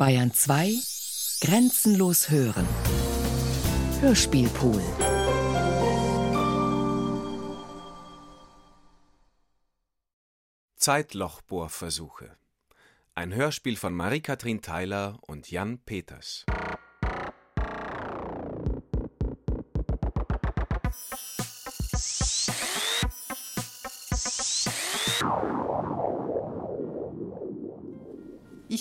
Bayern 2 Grenzenlos hören. Hörspielpool. Zeitlochbohrversuche. Ein Hörspiel von Marie-Kathrin Theiler und Jan Peters.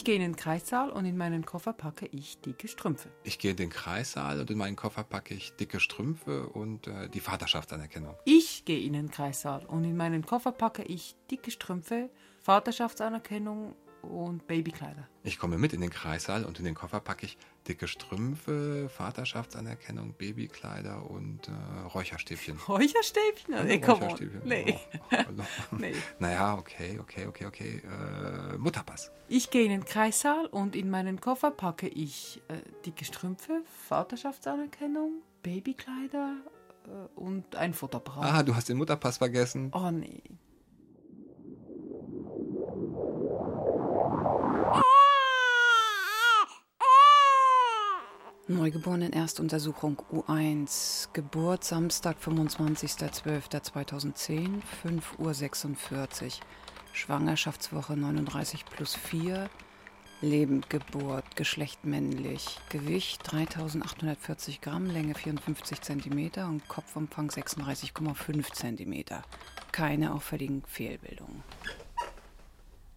Gehe in den Kreissaal und in meinen Koffer packe ich dicke Strümpfe. Ich gehe in den Kreissaal und in meinen Koffer packe ich dicke Strümpfe und äh, die Vaterschaftsanerkennung. Ich gehe in den Kreissaal und in meinen Koffer packe ich dicke Strümpfe, Vaterschaftsanerkennung und Babykleider. Ich komme mit in den Kreissaal und in den Koffer packe ich dicke Strümpfe, Vaterschaftsanerkennung, Babykleider und äh, Räucherstäbchen. Räucherstäbchen? Ja, Nee. Räucherstäbchen. Nee. Oh, nee. Naja, okay, okay, okay, okay. Äh, Mutterpass. Ich gehe in den Kreissaal und in meinen Koffer packe ich äh, dicke Strümpfe, Vaterschaftsanerkennung, Babykleider äh, und ein Fotoapparat. Ah, du hast den Mutterpass vergessen. Oh nee. Neugeborenen Erstuntersuchung U1. Geburt Samstag, 25.12.2010, 5.46 Uhr. Schwangerschaftswoche 39 plus 4. Lebend Geburt, Geschlecht männlich. Gewicht 3840 Gramm, Länge 54 Zentimeter und Kopfumfang 36,5 Zentimeter. Keine auffälligen Fehlbildungen.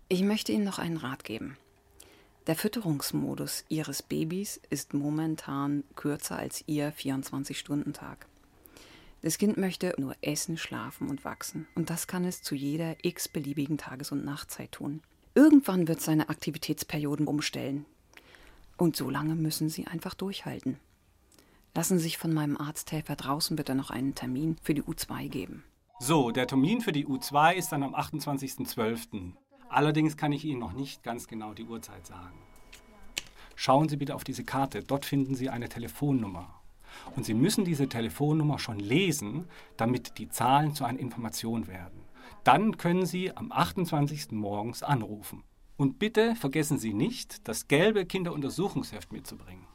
Ich möchte Ihnen noch einen Rat geben. Der Fütterungsmodus Ihres Babys ist momentan kürzer als Ihr 24-Stunden-Tag. Das Kind möchte nur essen, schlafen und wachsen. Und das kann es zu jeder x-beliebigen Tages- und Nachtzeit tun. Irgendwann wird seine Aktivitätsperioden umstellen. Und so lange müssen Sie einfach durchhalten. Lassen Sie sich von meinem Arzthelfer draußen bitte noch einen Termin für die U2 geben. So, der Termin für die U2 ist dann am 28.12. Allerdings kann ich Ihnen noch nicht ganz genau die Uhrzeit sagen. Schauen Sie bitte auf diese Karte. Dort finden Sie eine Telefonnummer. Und Sie müssen diese Telefonnummer schon lesen, damit die Zahlen zu einer Information werden. Dann können Sie am 28. morgens anrufen. Und bitte vergessen Sie nicht, das gelbe Kinderuntersuchungsheft mitzubringen.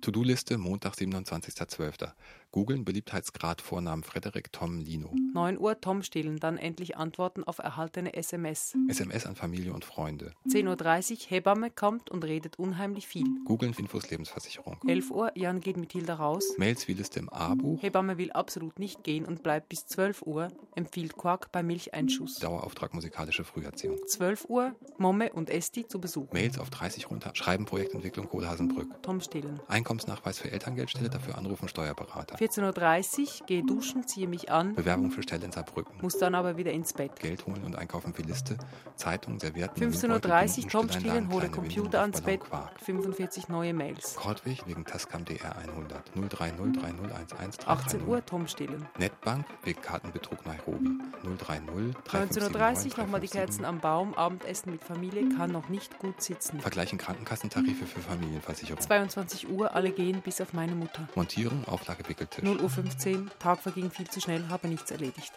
To-Do-Liste, Montag, 27.12. Googeln, Beliebtheitsgrad, Vornamen Frederik, Tom, Lino. 9 Uhr Tom stillen, dann endlich antworten auf erhaltene SMS. SMS an Familie und Freunde. 10.30 Uhr Hebamme kommt und redet unheimlich viel. Googeln, Infos, Lebensversicherung. 11 Uhr Jan geht mit Hilda raus. Mails wie Liste im A-Buch. Hebamme will absolut nicht gehen und bleibt bis 12 Uhr, empfiehlt Quark bei Milcheinschuss. Dauerauftrag musikalische Früherziehung. 12 Uhr Momme und Esti zu Besuch. Mails auf 30 runter. Schreiben, Projektentwicklung, Kohlhasenbrück. Tom stillen. Einkommensnachweis für Elterngeldstelle, dafür anrufen Steuerberater. 14.30 Uhr gehe duschen, ziehe mich an, Bewerbung für Stelle in Saarbrücken. muss dann aber wieder ins Bett. Geld holen und einkaufen für Liste. Zeitung, Servietten. 15.30 Uhr Tom stillen, hole Computer ans Bett. Quark. 45 neue Mails. Kortwig wegen Tascam DR 100 030 3011 18 Uhr Tom stillen. Netbank wegen Kartenbetrug Nairobi 030 19.30 Uhr nochmal die Kerzen am Baum, Abendessen mit Familie, kann noch nicht gut sitzen. Vergleichen Krankenkassentarife für Familienversicherung. 22 Uhr, alle gehen bis auf meine Mutter. Montieren, Auflage Wickeltisch. 0 Uhr 15, Tag verging viel zu schnell, habe nichts erledigt.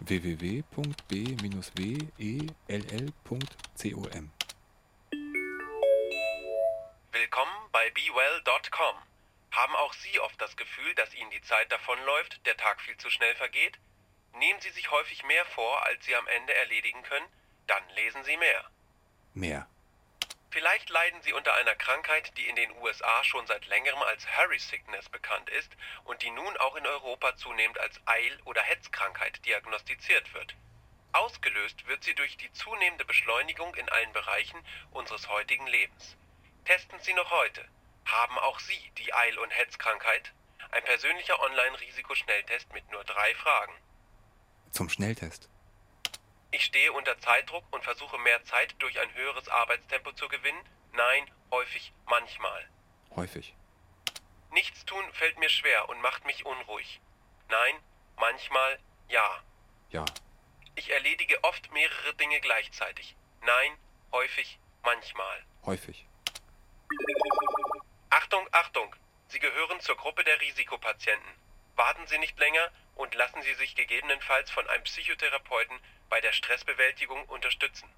www.b-well.com Willkommen bei BeWell.com. Haben auch Sie oft das Gefühl, dass Ihnen die Zeit davonläuft, der Tag viel zu schnell vergeht? Nehmen Sie sich häufig mehr vor, als Sie am Ende erledigen können? Dann lesen Sie mehr. Mehr. Vielleicht leiden Sie unter einer Krankheit, die in den USA schon seit längerem als Harry Sickness bekannt ist und die nun auch in Europa zunehmend als Eil- oder Hetzkrankheit diagnostiziert wird. Ausgelöst wird sie durch die zunehmende Beschleunigung in allen Bereichen unseres heutigen Lebens. Testen Sie noch heute. Haben auch Sie die Eil- und Hetzkrankheit? Ein persönlicher Online-Risikoschnelltest mit nur drei Fragen. Zum Schnelltest. Ich stehe unter Zeitdruck und versuche mehr Zeit durch ein höheres Arbeitstempo zu gewinnen? Nein, häufig, manchmal. Häufig. Nichts tun fällt mir schwer und macht mich unruhig. Nein, manchmal, ja. Ja. Ich erledige oft mehrere Dinge gleichzeitig. Nein, häufig, manchmal. Häufig. Achtung, Achtung! Sie gehören zur Gruppe der Risikopatienten. Warten Sie nicht länger und lassen Sie sich gegebenenfalls von einem Psychotherapeuten bei der Stressbewältigung unterstützen.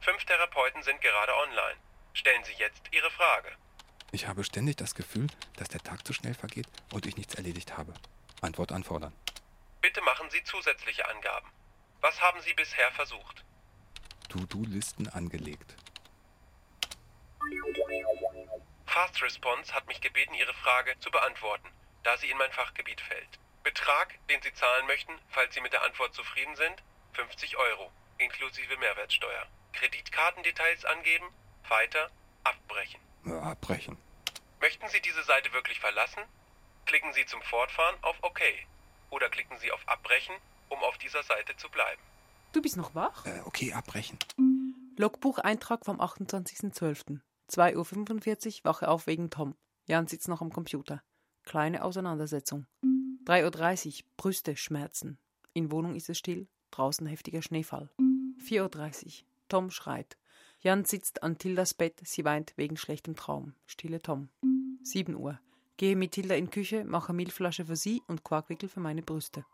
fünf Therapeuten sind gerade online. Stellen Sie jetzt Ihre Frage. Ich habe ständig das Gefühl, dass der Tag zu schnell vergeht und ich nichts erledigt habe. Antwort anfordern. Bitte machen Sie zusätzliche Angaben. Was haben Sie bisher versucht? To-Do-Listen angelegt. Fast Response hat mich gebeten, Ihre Frage zu beantworten, da sie in mein Fachgebiet fällt. Betrag, den Sie zahlen möchten, falls Sie mit der Antwort zufrieden sind, 50 Euro, inklusive Mehrwertsteuer. Kreditkartendetails angeben, weiter, abbrechen. Ja, abbrechen. Möchten Sie diese Seite wirklich verlassen? Klicken Sie zum Fortfahren auf OK oder klicken Sie auf Abbrechen, um auf dieser Seite zu bleiben. Du bist noch wach? Äh, okay, abbrechen. Logbucheintrag vom 28.12. 2.45 Uhr, wache auf wegen Tom. Jan sitzt noch am Computer. Kleine Auseinandersetzung. 3.30 Uhr, Brüste, Schmerzen. In Wohnung ist es still, draußen heftiger Schneefall. 4.30 Uhr, Tom schreit. Jan sitzt an Tildas Bett, sie weint wegen schlechtem Traum. Stille Tom. 7 Uhr, gehe mit Tilda in Küche, mache Milchflasche für sie und Quarkwickel für meine Brüste.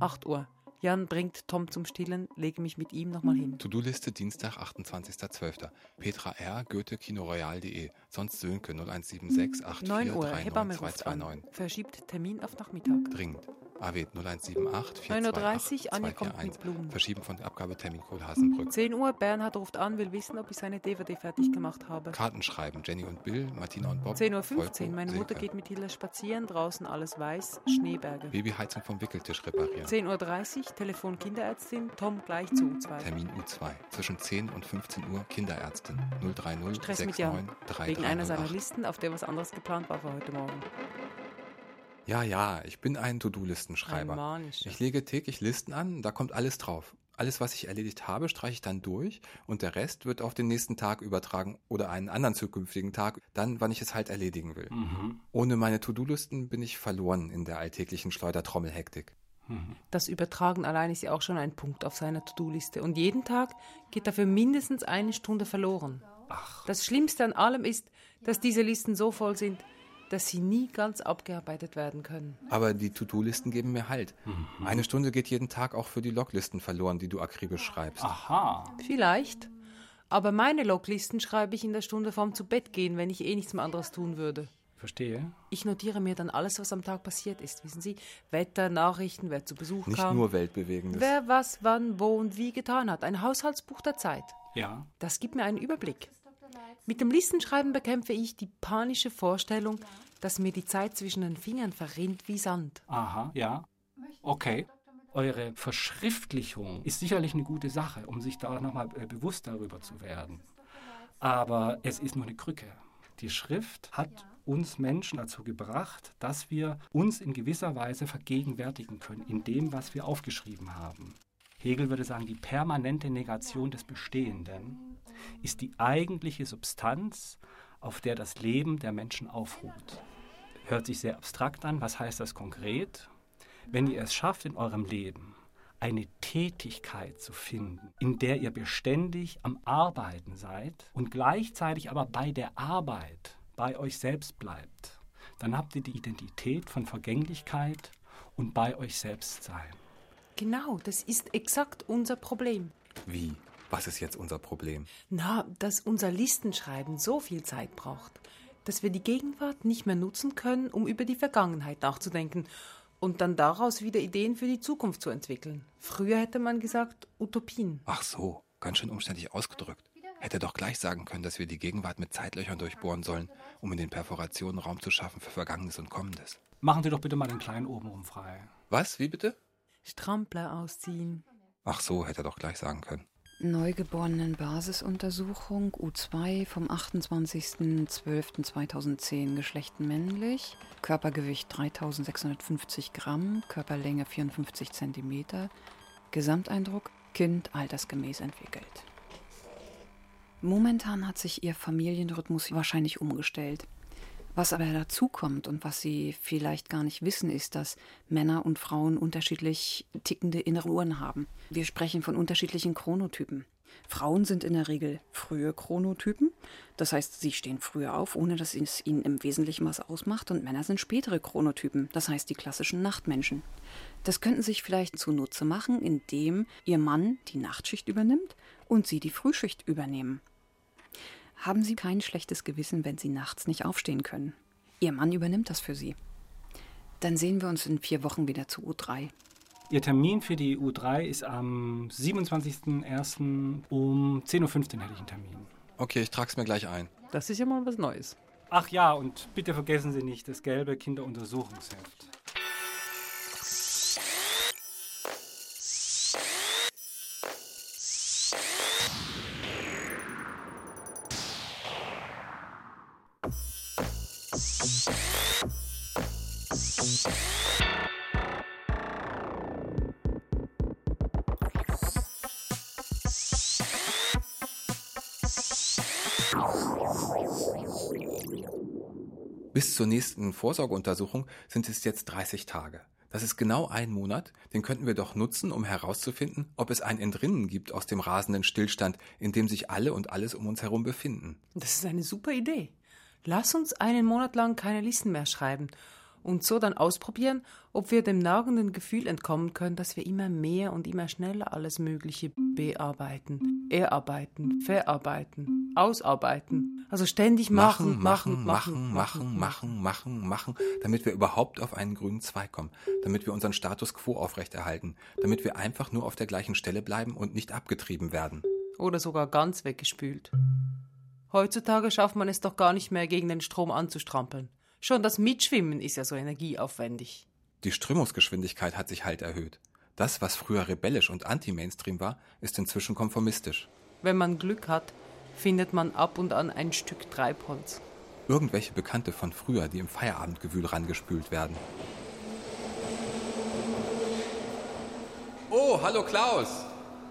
8 Uhr, Jan bringt Tom zum Stillen, lege mich mit ihm nochmal hin. To-Do-Liste Dienstag, 28.12. Petra R. Goethe Kinoroyal.de. Sonst Sönke 0176 9 Uhr, Hebamme 84 ruft an. 229. Verschiebt Termin auf Nachmittag. Dringend. AW 0178 9.30 Uhr, 428 Anja kommt 241. mit Blumen. Verschieben von Abgabetermin Kohlhaasenbrück. 10 Uhr, Bernhard ruft an, will wissen, ob ich seine DVD fertig gemacht habe. Karten schreiben. Jenny und Bill, Martina und Bob. 10.15 Uhr, meine Mutter geht mit Hilda spazieren, draußen alles weiß, Schneeberge. Babyheizung vom Wickeltisch reparieren. 10.30 Uhr, Telefon Kinderärztin, Tom gleich zu U2. Termin U2. Zwischen 10 und 15 Uhr Kinderärztin 030 Stress mit 69 Jan. Wegen einer seiner 3308. Listen, auf der was anderes geplant war für heute Morgen. Ja, ja, ich bin ein To-Do-Listenschreiber. Ich lege täglich Listen an, da kommt alles drauf. Alles, was ich erledigt habe, streiche ich dann durch und der Rest wird auf den nächsten Tag übertragen oder einen anderen zukünftigen Tag, dann, wann ich es halt erledigen will. Mhm. Ohne meine To-Do-Listen bin ich verloren in der alltäglichen Schleudertrommelhektik. Das Übertragen allein ist ja auch schon ein Punkt auf seiner To-Do-Liste. Und jeden Tag geht dafür mindestens eine Stunde verloren. Das Schlimmste an allem ist, dass diese Listen so voll sind, dass sie nie ganz abgearbeitet werden können. Aber die To-Do-Listen geben mir Halt. Mhm. Eine Stunde geht jeden Tag auch für die Loglisten verloren, die du akribisch schreibst. Aha. Vielleicht. Aber meine Loglisten schreibe ich in der Stunde vorm zu Bett gehen, wenn ich eh nichts mehr anderes tun würde. Verstehe. Ich notiere mir dann alles, was am Tag passiert ist. Wissen Sie, Wetter, Nachrichten, wer zu Besuch Nicht kam, nur Weltbewegendes. wer was, wann, wo und wie getan hat. Ein Haushaltsbuch der Zeit. Ja. Das gibt mir einen Überblick. Mit dem Listenschreiben bekämpfe ich die panische Vorstellung, dass mir die Zeit zwischen den Fingern verrinnt wie Sand. Aha, ja. Okay. Eure Verschriftlichung ist sicherlich eine gute Sache, um sich da nochmal äh, bewusst darüber zu werden. Aber es ist nur eine Krücke. Die Schrift hat uns Menschen dazu gebracht, dass wir uns in gewisser Weise vergegenwärtigen können in dem, was wir aufgeschrieben haben. Hegel würde sagen, die permanente Negation des Bestehenden ist die eigentliche Substanz, auf der das Leben der Menschen aufruht. Hört sich sehr abstrakt an. Was heißt das konkret? Wenn ihr es schafft, in eurem Leben eine Tätigkeit zu finden, in der ihr beständig am Arbeiten seid und gleichzeitig aber bei der Arbeit bei euch selbst bleibt, dann habt ihr die Identität von Vergänglichkeit und bei euch selbst sein. Genau, das ist exakt unser Problem. Wie? Was ist jetzt unser Problem? Na, dass unser Listenschreiben so viel Zeit braucht, dass wir die Gegenwart nicht mehr nutzen können, um über die Vergangenheit nachzudenken und dann daraus wieder Ideen für die Zukunft zu entwickeln. Früher hätte man gesagt Utopien. Ach so, ganz schön umständlich ausgedrückt. Hätte doch gleich sagen können, dass wir die Gegenwart mit Zeitlöchern durchbohren sollen, um in den Perforationen Raum zu schaffen für Vergangenes und Kommendes. Machen Sie doch bitte mal den kleinen obenrum frei. Was? Wie bitte? Strampler ausziehen. Ach so, hätte er doch gleich sagen können. Neugeborenen-Basisuntersuchung U2 vom 28.12.2010 Geschlecht männlich, Körpergewicht 3650 Gramm, Körperlänge 54 Zentimeter, Gesamteindruck Kind altersgemäß entwickelt. Momentan hat sich ihr Familienrhythmus wahrscheinlich umgestellt. Was aber dazu kommt und was Sie vielleicht gar nicht wissen, ist, dass Männer und Frauen unterschiedlich tickende innere Uhren haben. Wir sprechen von unterschiedlichen Chronotypen. Frauen sind in der Regel frühe Chronotypen, das heißt, sie stehen früher auf, ohne dass es ihnen im Wesentlichen was ausmacht, und Männer sind spätere Chronotypen, das heißt die klassischen Nachtmenschen. Das könnten sich vielleicht zunutze machen, indem Ihr Mann die Nachtschicht übernimmt und Sie die Frühschicht übernehmen. Haben Sie kein schlechtes Gewissen, wenn Sie nachts nicht aufstehen können. Ihr Mann übernimmt das für Sie. Dann sehen wir uns in vier Wochen wieder zu U3. Ihr Termin für die U3 ist am 27.01. um 10.15 Uhr hätte ich einen Termin. Okay, ich trage es mir gleich ein. Das ist ja mal was Neues. Ach ja, und bitte vergessen Sie nicht das gelbe Kinderuntersuchungsheft. Nächsten Vorsorgeuntersuchung sind es jetzt 30 Tage. Das ist genau ein Monat, den könnten wir doch nutzen, um herauszufinden, ob es ein Entrinnen gibt aus dem rasenden Stillstand, in dem sich alle und alles um uns herum befinden. Das ist eine super Idee. Lass uns einen Monat lang keine Listen mehr schreiben und so dann ausprobieren, ob wir dem nagenden Gefühl entkommen können, dass wir immer mehr und immer schneller alles Mögliche bearbeiten, erarbeiten, verarbeiten, ausarbeiten. Also ständig machen, machen, machen, machen, machen, machen, machen, damit wir überhaupt auf einen grünen Zweig kommen, damit wir unseren Status quo aufrechterhalten, damit wir einfach nur auf der gleichen Stelle bleiben und nicht abgetrieben werden. Oder sogar ganz weggespült. Heutzutage schafft man es doch gar nicht mehr, gegen den Strom anzustrampeln. Schon das Mitschwimmen ist ja so energieaufwendig. Die Strömungsgeschwindigkeit hat sich halt erhöht. Das, was früher rebellisch und anti-Mainstream war, ist inzwischen konformistisch. Wenn man Glück hat, findet man ab und an ein Stück Treibholz. Irgendwelche Bekannte von früher, die im Feierabendgewühl rangespült werden. Oh, hallo Klaus!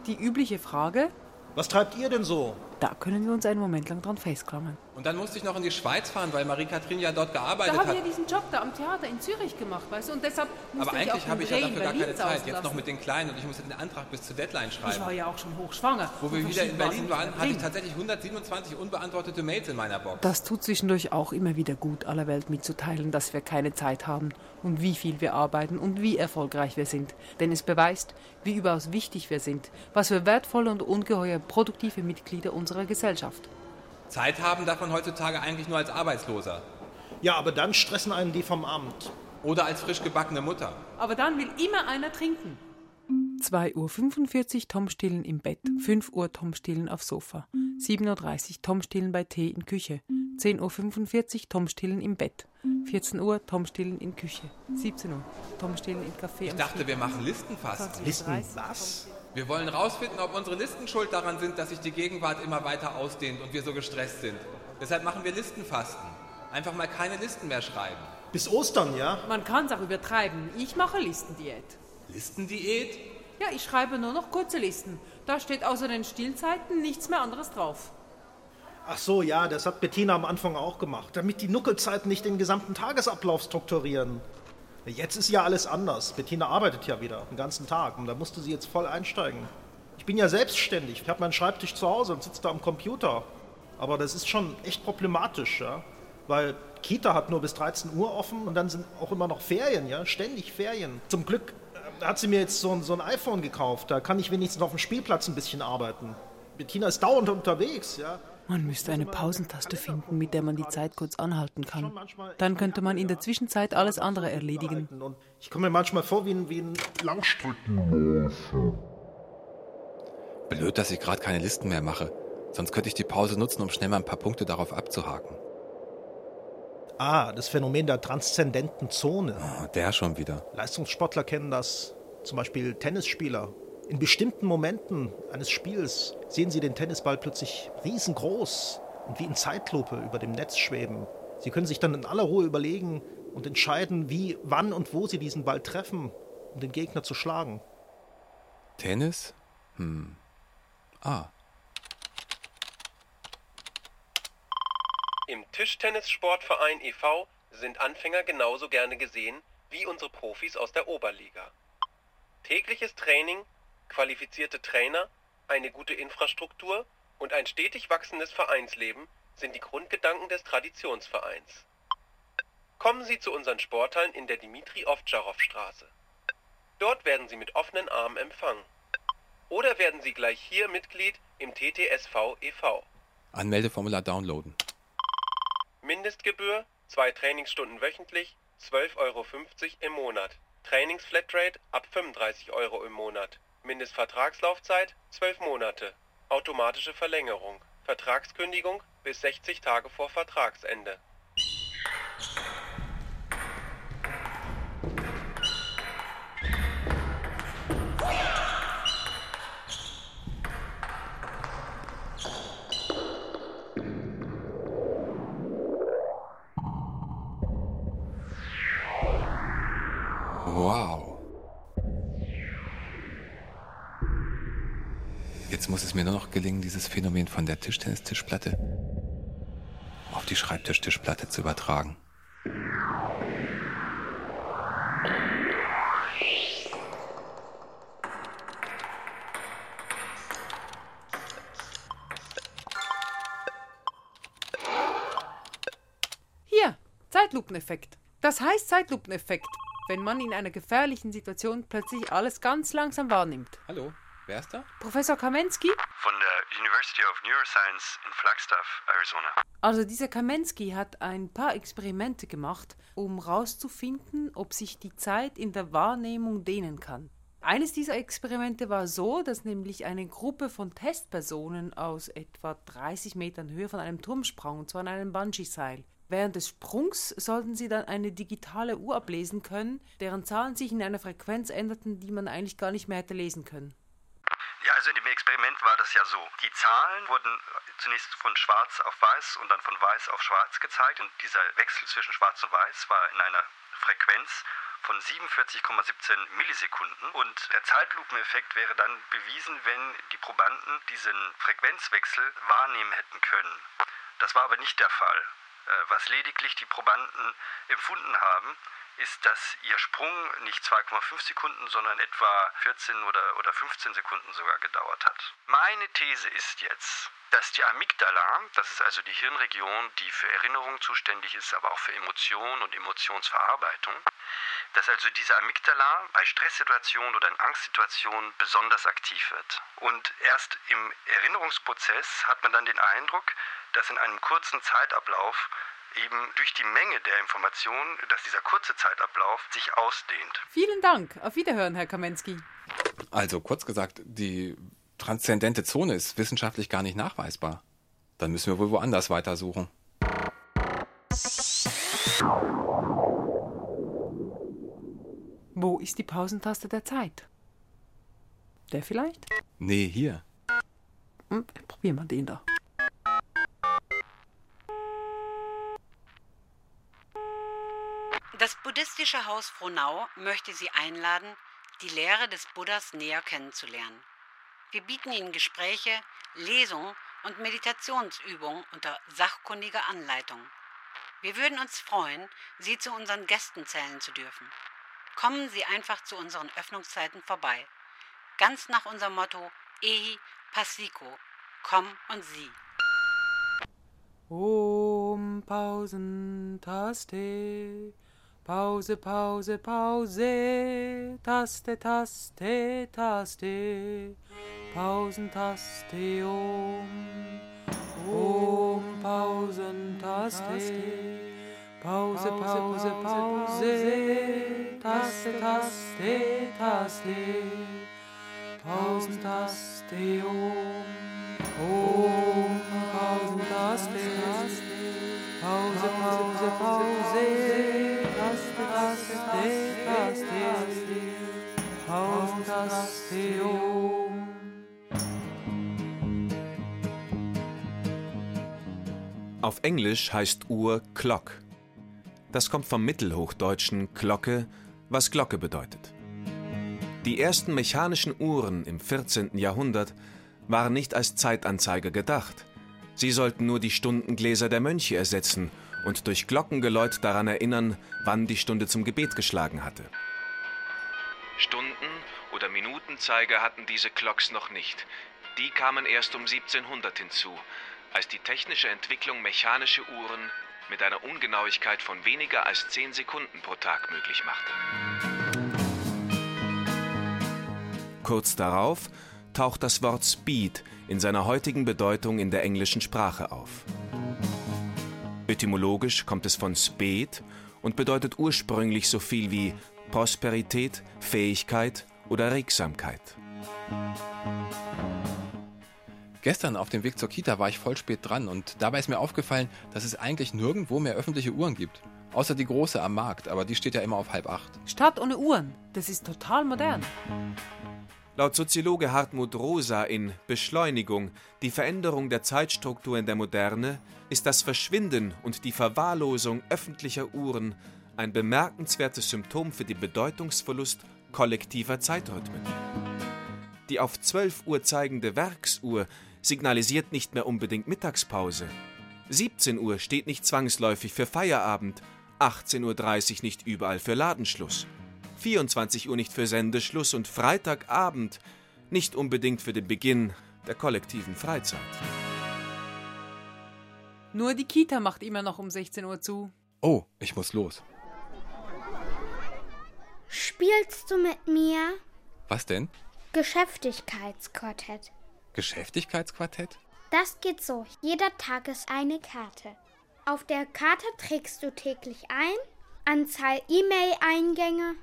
Die übliche Frage, Was treibt ihr denn so? da können wir uns einen Moment lang dran festklammern. Und dann musste ich noch in die Schweiz fahren, weil Marie-Kathrin ja dort gearbeitet hat. diesen Job da am Theater in Zürich gemacht, weißt du, und deshalb Aber eigentlich habe ich ja dafür gar keine Zeit. Jetzt noch mit den Kleinen und ich muss den Antrag bis zur Deadline Ich war schreiben. ja auch schon hochschwanger. Wo wir wieder in Berlin war waren, hatte ich tatsächlich 127 unbeantwortete Mails in meiner Box. Das tut zwischendurch auch immer wieder gut, aller Welt mitzuteilen, dass wir keine Zeit haben und wie viel wir arbeiten und wie erfolgreich wir sind. Denn es beweist, wie überaus wichtig wir sind, was für wertvolle und ungeheuer produktive Mitglieder unserer Gesellschaft. Zeit haben darf man heutzutage eigentlich nur als Arbeitsloser. Ja, aber dann stressen einen die vom Amt. Oder als frisch gebackene Mutter. Aber dann will immer einer trinken. 2.45 Uhr Tom stillen im Bett, 5 Uhr Tom stillen auf Sofa, 7.30 Uhr Tom stillen bei Tee in Küche, 10.45 Uhr Tom stillen im Bett, 14 Uhr Tom stillen in Küche, 17 Uhr Tom stillen im Café. Ich dachte, wir machen Listenfasten. Listen, was? Wir wollen rausfinden, ob unsere Listen schuld daran sind, dass sich die Gegenwart immer weiter ausdehnt und wir so gestresst sind. Deshalb machen wir Listenfasten. Einfach mal keine Listen mehr schreiben. Bis Ostern, ja? Man kann es auch übertreiben. Ich mache Listendiät. Listendiät? Ja, ich schreibe nur noch kurze Listen. Da steht außer den Stillzeiten nichts mehr anderes drauf. Ach so, ja, das hat Bettina am Anfang auch gemacht, damit die Nuckelzeiten nicht den gesamten Tagesablauf strukturieren. Jetzt ist ja alles anders. Bettina arbeitet ja wieder den ganzen Tag und da musste sie jetzt voll einsteigen. Ich bin ja selbstständig. Ich habe meinen Schreibtisch zu Hause und sitze da am Computer. Aber das ist schon echt problematisch, ja. Weil Kita hat nur bis 13 Uhr offen und dann sind auch immer noch Ferien, ja. Ständig Ferien. Zum Glück äh, hat sie mir jetzt so, ein- so ein iPhone gekauft. Da kann ich wenigstens auf dem Spielplatz ein bisschen arbeiten. Bettina ist dauernd unterwegs, ja. Man müsste eine Pausentaste finden, mit der man die Zeit kurz anhalten kann. Dann könnte man in der Zwischenzeit alles andere erledigen. Ich komme mir manchmal vor wie ein, wie ein Langstrecken. Blöd, dass ich gerade keine Listen mehr mache. Sonst könnte ich die Pause nutzen, um schnell mal ein paar Punkte darauf abzuhaken. Ah, das Phänomen der transzendenten Zone. Oh, der schon wieder. Leistungssportler kennen das, zum Beispiel Tennisspieler. In bestimmten Momenten eines Spiels sehen sie den Tennisball plötzlich riesengroß und wie in Zeitlupe über dem Netz schweben. Sie können sich dann in aller Ruhe überlegen und entscheiden, wie, wann und wo sie diesen Ball treffen, um den Gegner zu schlagen. Tennis? Hm. Ah. Im Tischtennissportverein e.V. sind Anfänger genauso gerne gesehen wie unsere Profis aus der Oberliga. Tägliches Training, qualifizierte Trainer, eine gute Infrastruktur und ein stetig wachsendes Vereinsleben sind die Grundgedanken des Traditionsvereins. Kommen Sie zu unseren Sporthallen in der Dimitri-Ovtcharov-Straße. Dort werden Sie mit offenen Armen empfangen. Oder werden Sie gleich hier Mitglied im TTSV e.V. Anmeldeformular downloaden. Mindestgebühr, zwei Trainingsstunden wöchentlich, 12,50 Euro im Monat. Trainingsflatrate ab 35 Euro im Monat. Mindestvertragslaufzeit 12 Monate. Automatische Verlängerung. Vertragskündigung bis 60 Tage vor Vertragsende. Muss es mir nur noch gelingen, dieses Phänomen von der Tischtennistischplatte auf die Schreibtischtischplatte zu übertragen. Hier, Zeitlupeneffekt. Das heißt Zeitlupeneffekt, wenn man in einer gefährlichen Situation plötzlich alles ganz langsam wahrnimmt. Hallo, wer ist da? Professor Kamensky? Von der University of Neuroscience in Flagstaff, Arizona. Also dieser Kamensky hat ein paar Experimente gemacht, um herauszufinden, ob sich die Zeit in der Wahrnehmung dehnen kann. Eines dieser Experimente war so, dass nämlich eine Gruppe von Testpersonen aus etwa 30 Metern Höhe von einem Turm sprang, und zwar an einem Bungee-Seil. Während des Sprungs sollten sie dann eine digitale Uhr ablesen können, deren Zahlen sich in einer Frequenz änderten, die man eigentlich gar nicht mehr hätte lesen können. Ja, also in dem Experiment war das ja so. Die Zahlen wurden zunächst von schwarz auf weiß und dann von weiß auf schwarz gezeigt. Und dieser Wechsel zwischen schwarz und weiß war in einer Frequenz von 47,17 Millisekunden. Und der Zeitlupeneffekt wäre dann bewiesen, wenn die Probanden diesen Frequenzwechsel wahrnehmen hätten können. Das war aber nicht der Fall. Äh, Was lediglich die Probanden empfunden haben, ist, dass ihr Sprung nicht 2,5 Sekunden, sondern etwa 14 oder, oder 15 Sekunden sogar gedauert hat. Meine These ist jetzt, dass die Amygdala, das ist also die Hirnregion, die für Erinnerung zuständig ist, aber auch für Emotion und Emotionsverarbeitung, dass also diese Amygdala bei Stresssituationen oder in Angstsituationen besonders aktiv wird. Und erst im Erinnerungsprozess hat man dann den Eindruck, dass in einem kurzen Zeitablauf eben durch die Menge der Informationen, dass dieser kurze Zeitablauf sich ausdehnt. Vielen Dank. Auf Wiederhören, Herr Kamensky. Also kurz gesagt, die transzendente Zone ist wissenschaftlich gar nicht nachweisbar. Dann müssen wir wohl woanders weitersuchen. Wo ist die Pausentaste der Zeit? Der vielleicht? Nee, hier. Hm, probieren wir den da. Buddhistische Haus Frohnau möchte Sie einladen, die Lehre des Buddhas näher kennenzulernen. Wir bieten Ihnen Gespräche, Lesungen und Meditationsübungen unter sachkundiger Anleitung. Wir würden uns freuen, Sie zu unseren Gästen zählen zu dürfen. Kommen Sie einfach zu unseren Öffnungszeiten vorbei. Ganz nach unserem Motto Ehi Passiko. Komm und sieh. Om Pausentaste. Pause, Pause, Pause. Taste, Taste, Taste. Pausentaste Om. Om Pausentaste. Pause, Pause, Pause. Taste, Taste, Taste. Pausentaste Om. Om Pausentaste. Pause, Pause, Pause. Auf Englisch heißt Uhr Clock. Das kommt vom mittelhochdeutschen Glocke, was Glocke bedeutet. Die ersten mechanischen Uhren im 14. Jahrhundert waren nicht als Zeitanzeiger gedacht. Sie sollten nur die Stundengläser der Mönche ersetzen und durch Glockengeläut daran erinnern, wann die Stunde zum Gebet geschlagen hatte. Stunden- oder Minutenzeiger hatten diese Clocks noch nicht. Die kamen erst um 1700 hinzu, als die technische Entwicklung mechanische Uhren mit einer Ungenauigkeit von weniger als 10 Sekunden pro Tag möglich machte. Kurz darauf taucht das Wort Speed in seiner heutigen Bedeutung in der englischen Sprache auf. Etymologisch kommt es von Spät und bedeutet ursprünglich so viel wie Prosperität, Fähigkeit oder Regsamkeit. Gestern auf dem Weg zur Kita war ich voll spät dran und dabei ist mir aufgefallen, dass es eigentlich nirgendwo mehr öffentliche Uhren gibt. Außer die große am Markt, aber die steht ja immer auf halb acht. Stadt ohne Uhren, das ist total modern. Laut Soziologe Hartmut Rosa in Beschleunigung, die Veränderung der Zeitstruktur in der Moderne, ist das Verschwinden und die Verwahrlosung öffentlicher Uhren ein bemerkenswertes Symptom für den Bedeutungsverlust kollektiver Zeitrhythmen. Die auf 12 Uhr zeigende Werksuhr signalisiert nicht mehr unbedingt Mittagspause. 17 Uhr steht nicht zwangsläufig für Feierabend, 18.30 Uhr nicht überall für Ladenschluss, 24 Uhr nicht für Sendeschluss und Freitagabend nicht unbedingt für den Beginn der kollektiven Freizeit. Nur die Kita macht immer noch um 16 Uhr zu. Oh, ich muss los. Spielst du mit mir? Was denn? Geschäftigkeitsquartett. Geschäftigkeitsquartett? Das geht so. Jeder Tag ist eine Karte. Auf der Karte trägst du täglich ein, Anzahl E-Mail-Eingänge,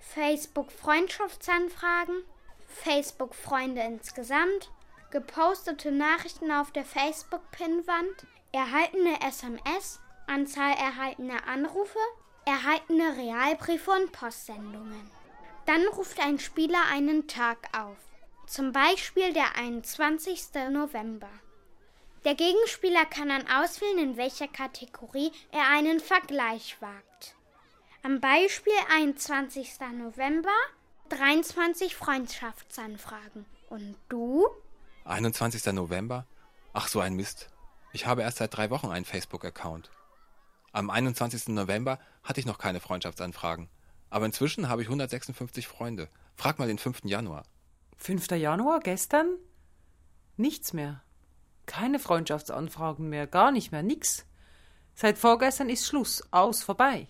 Facebook-Freundschaftsanfragen, Facebook-Freunde insgesamt, gepostete Nachrichten auf der Facebook-Pinnwand, erhaltene SMS, Anzahl erhaltener Anrufe, erhaltene Realbriefe und Postsendungen. Dann ruft ein Spieler einen Tag auf, zum Beispiel der 21. November. Der Gegenspieler kann dann auswählen, in welcher Kategorie er einen Vergleich wagt. Am Beispiel 21. November 23 Freundschaftsanfragen. Und du? 21. November? Ach, so ein Mist. Ich habe erst seit drei Wochen einen Facebook-Account. Am 21. November hatte ich noch keine Freundschaftsanfragen. Aber inzwischen habe ich 156 Freunde. Frag mal den 5. Januar. 5. Januar, gestern? Nichts mehr. Keine Freundschaftsanfragen mehr, gar nicht mehr, nix. Seit vorgestern ist Schluss, aus, vorbei.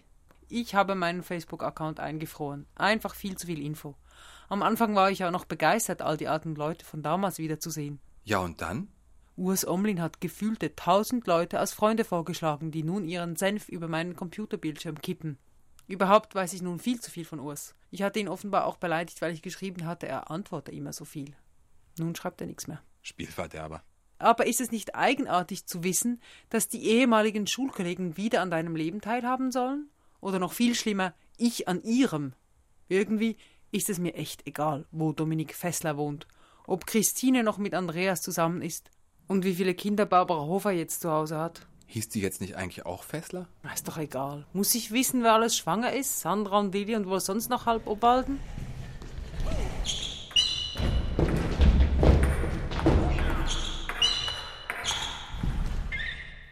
Ich habe meinen Facebook-Account eingefroren. Einfach viel zu viel Info. Am Anfang war ich ja noch begeistert, all die alten Leute von damals wiederzusehen. Ja, und dann? Urs Omlin hat gefühlte tausend Leute als Freunde vorgeschlagen, die nun ihren Senf über meinen Computerbildschirm kippen. Überhaupt weiß ich nun viel zu viel von Urs. Ich hatte ihn offenbar auch beleidigt, weil ich geschrieben hatte, er antworte immer so viel. Nun schreibt er nichts mehr. Spielverderber. Aber ist es nicht eigenartig zu wissen, dass die ehemaligen Schulkollegen wieder an deinem Leben teilhaben sollen? Oder noch viel schlimmer, ich an ihrem? Irgendwie ist es mir echt egal, wo Dominik Fessler wohnt, ob Christine noch mit Andreas zusammen ist und wie viele Kinder Barbara Hofer jetzt zu Hause hat. Hieß die jetzt nicht eigentlich auch Fessler? Ist doch egal. Muss ich wissen, wer alles schwanger ist? Sandra und Lili und wohl sonst noch halb Obalden?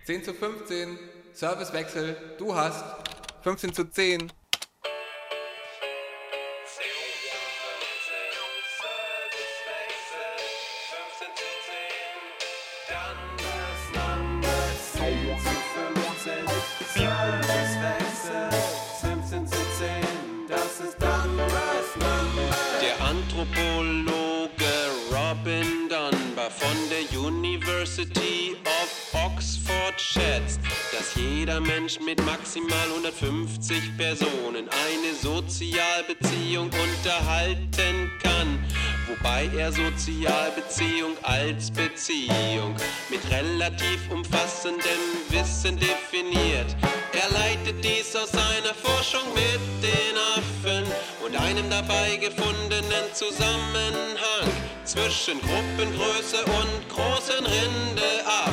10 zu 15. Servicewechsel. Du hast 15 zu 10. jeder Mensch mit maximal 150 Personen eine Sozialbeziehung unterhalten kann. Wobei er Sozialbeziehung als Beziehung mit relativ umfassendem Wissen definiert. Er leitet dies aus seiner Forschung mit den Affen und einem dabei gefundenen Zusammenhang zwischen Gruppengröße und großen Rinde ab.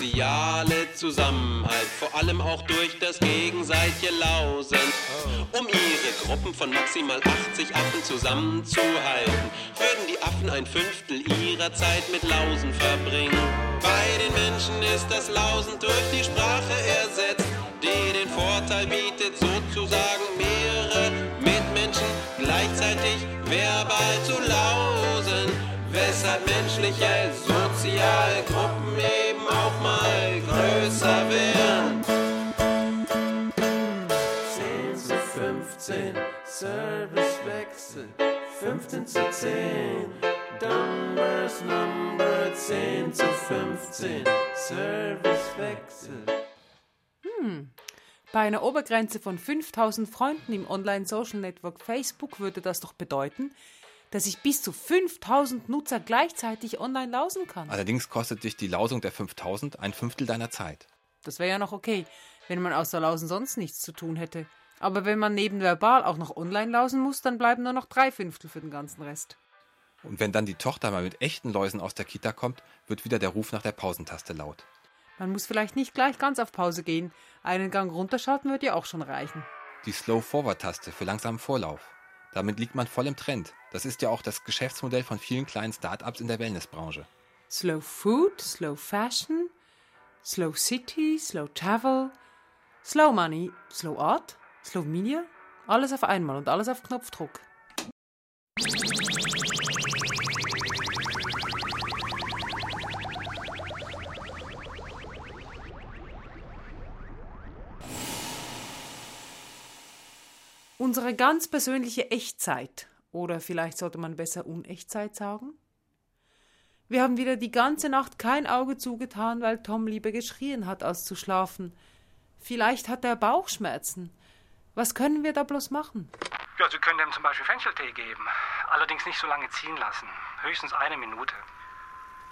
soziale Zusammenhalt, vor allem auch durch das gegenseitige Lausen. Um ihre Gruppen von maximal 80 Affen zusammenzuhalten, würden die Affen ein Fünftel ihrer Zeit mit Lausen verbringen. Bei den Menschen ist das Lausen durch die Sprache ersetzt, die den Vorteil bietet, sozusagen mehrere Mitmenschen gleichzeitig verbal zu lausen, weshalb menschliche Sozialgruppen eben auch mal größer werden. 10 zu 15, Servicewechsel, 15 zu 10. Numbers Number 10 zu 15, Servicewechsel. Hm. Bei einer Obergrenze von 5000 Freunden im Online-Social-Network Facebook würde das doch bedeuten, dass ich bis zu 5000 Nutzer gleichzeitig online lausen kann. Allerdings kostet dich die Lausung der 5000 ein Fünftel deiner Zeit. Das wäre ja noch okay, wenn man außer Lausen sonst nichts zu tun hätte. Aber wenn man neben verbal auch noch online lausen muss, dann bleiben nur noch drei Fünftel für den ganzen Rest. Und wenn dann die Tochter mal mit echten Läusen aus der Kita kommt, wird wieder der Ruf nach der Pausentaste laut. Man muss vielleicht nicht gleich ganz auf Pause gehen. Einen Gang runterschalten wird ja auch schon reichen. Die Slow-Forward-Taste für langsamen Vorlauf. Damit liegt man voll im Trend. Das ist ja auch das Geschäftsmodell von vielen kleinen Start-ups in der Wellnessbranche. Slow Food, Slow Fashion, Slow City, Slow Travel, Slow Money, Slow Art, Slow Media. Alles auf einmal und alles auf Knopfdruck. Unsere ganz persönliche Echtzeit. Oder vielleicht sollte man besser Unechtzeit sagen? Wir haben wieder die ganze Nacht kein Auge zugetan, weil Tom lieber geschrien hat, als zu schlafen. Vielleicht hat er Bauchschmerzen. Was können wir da bloß machen? Ja, Sie können dem zum Beispiel Fencheltee geben. Allerdings nicht so lange ziehen lassen. Höchstens eine Minute.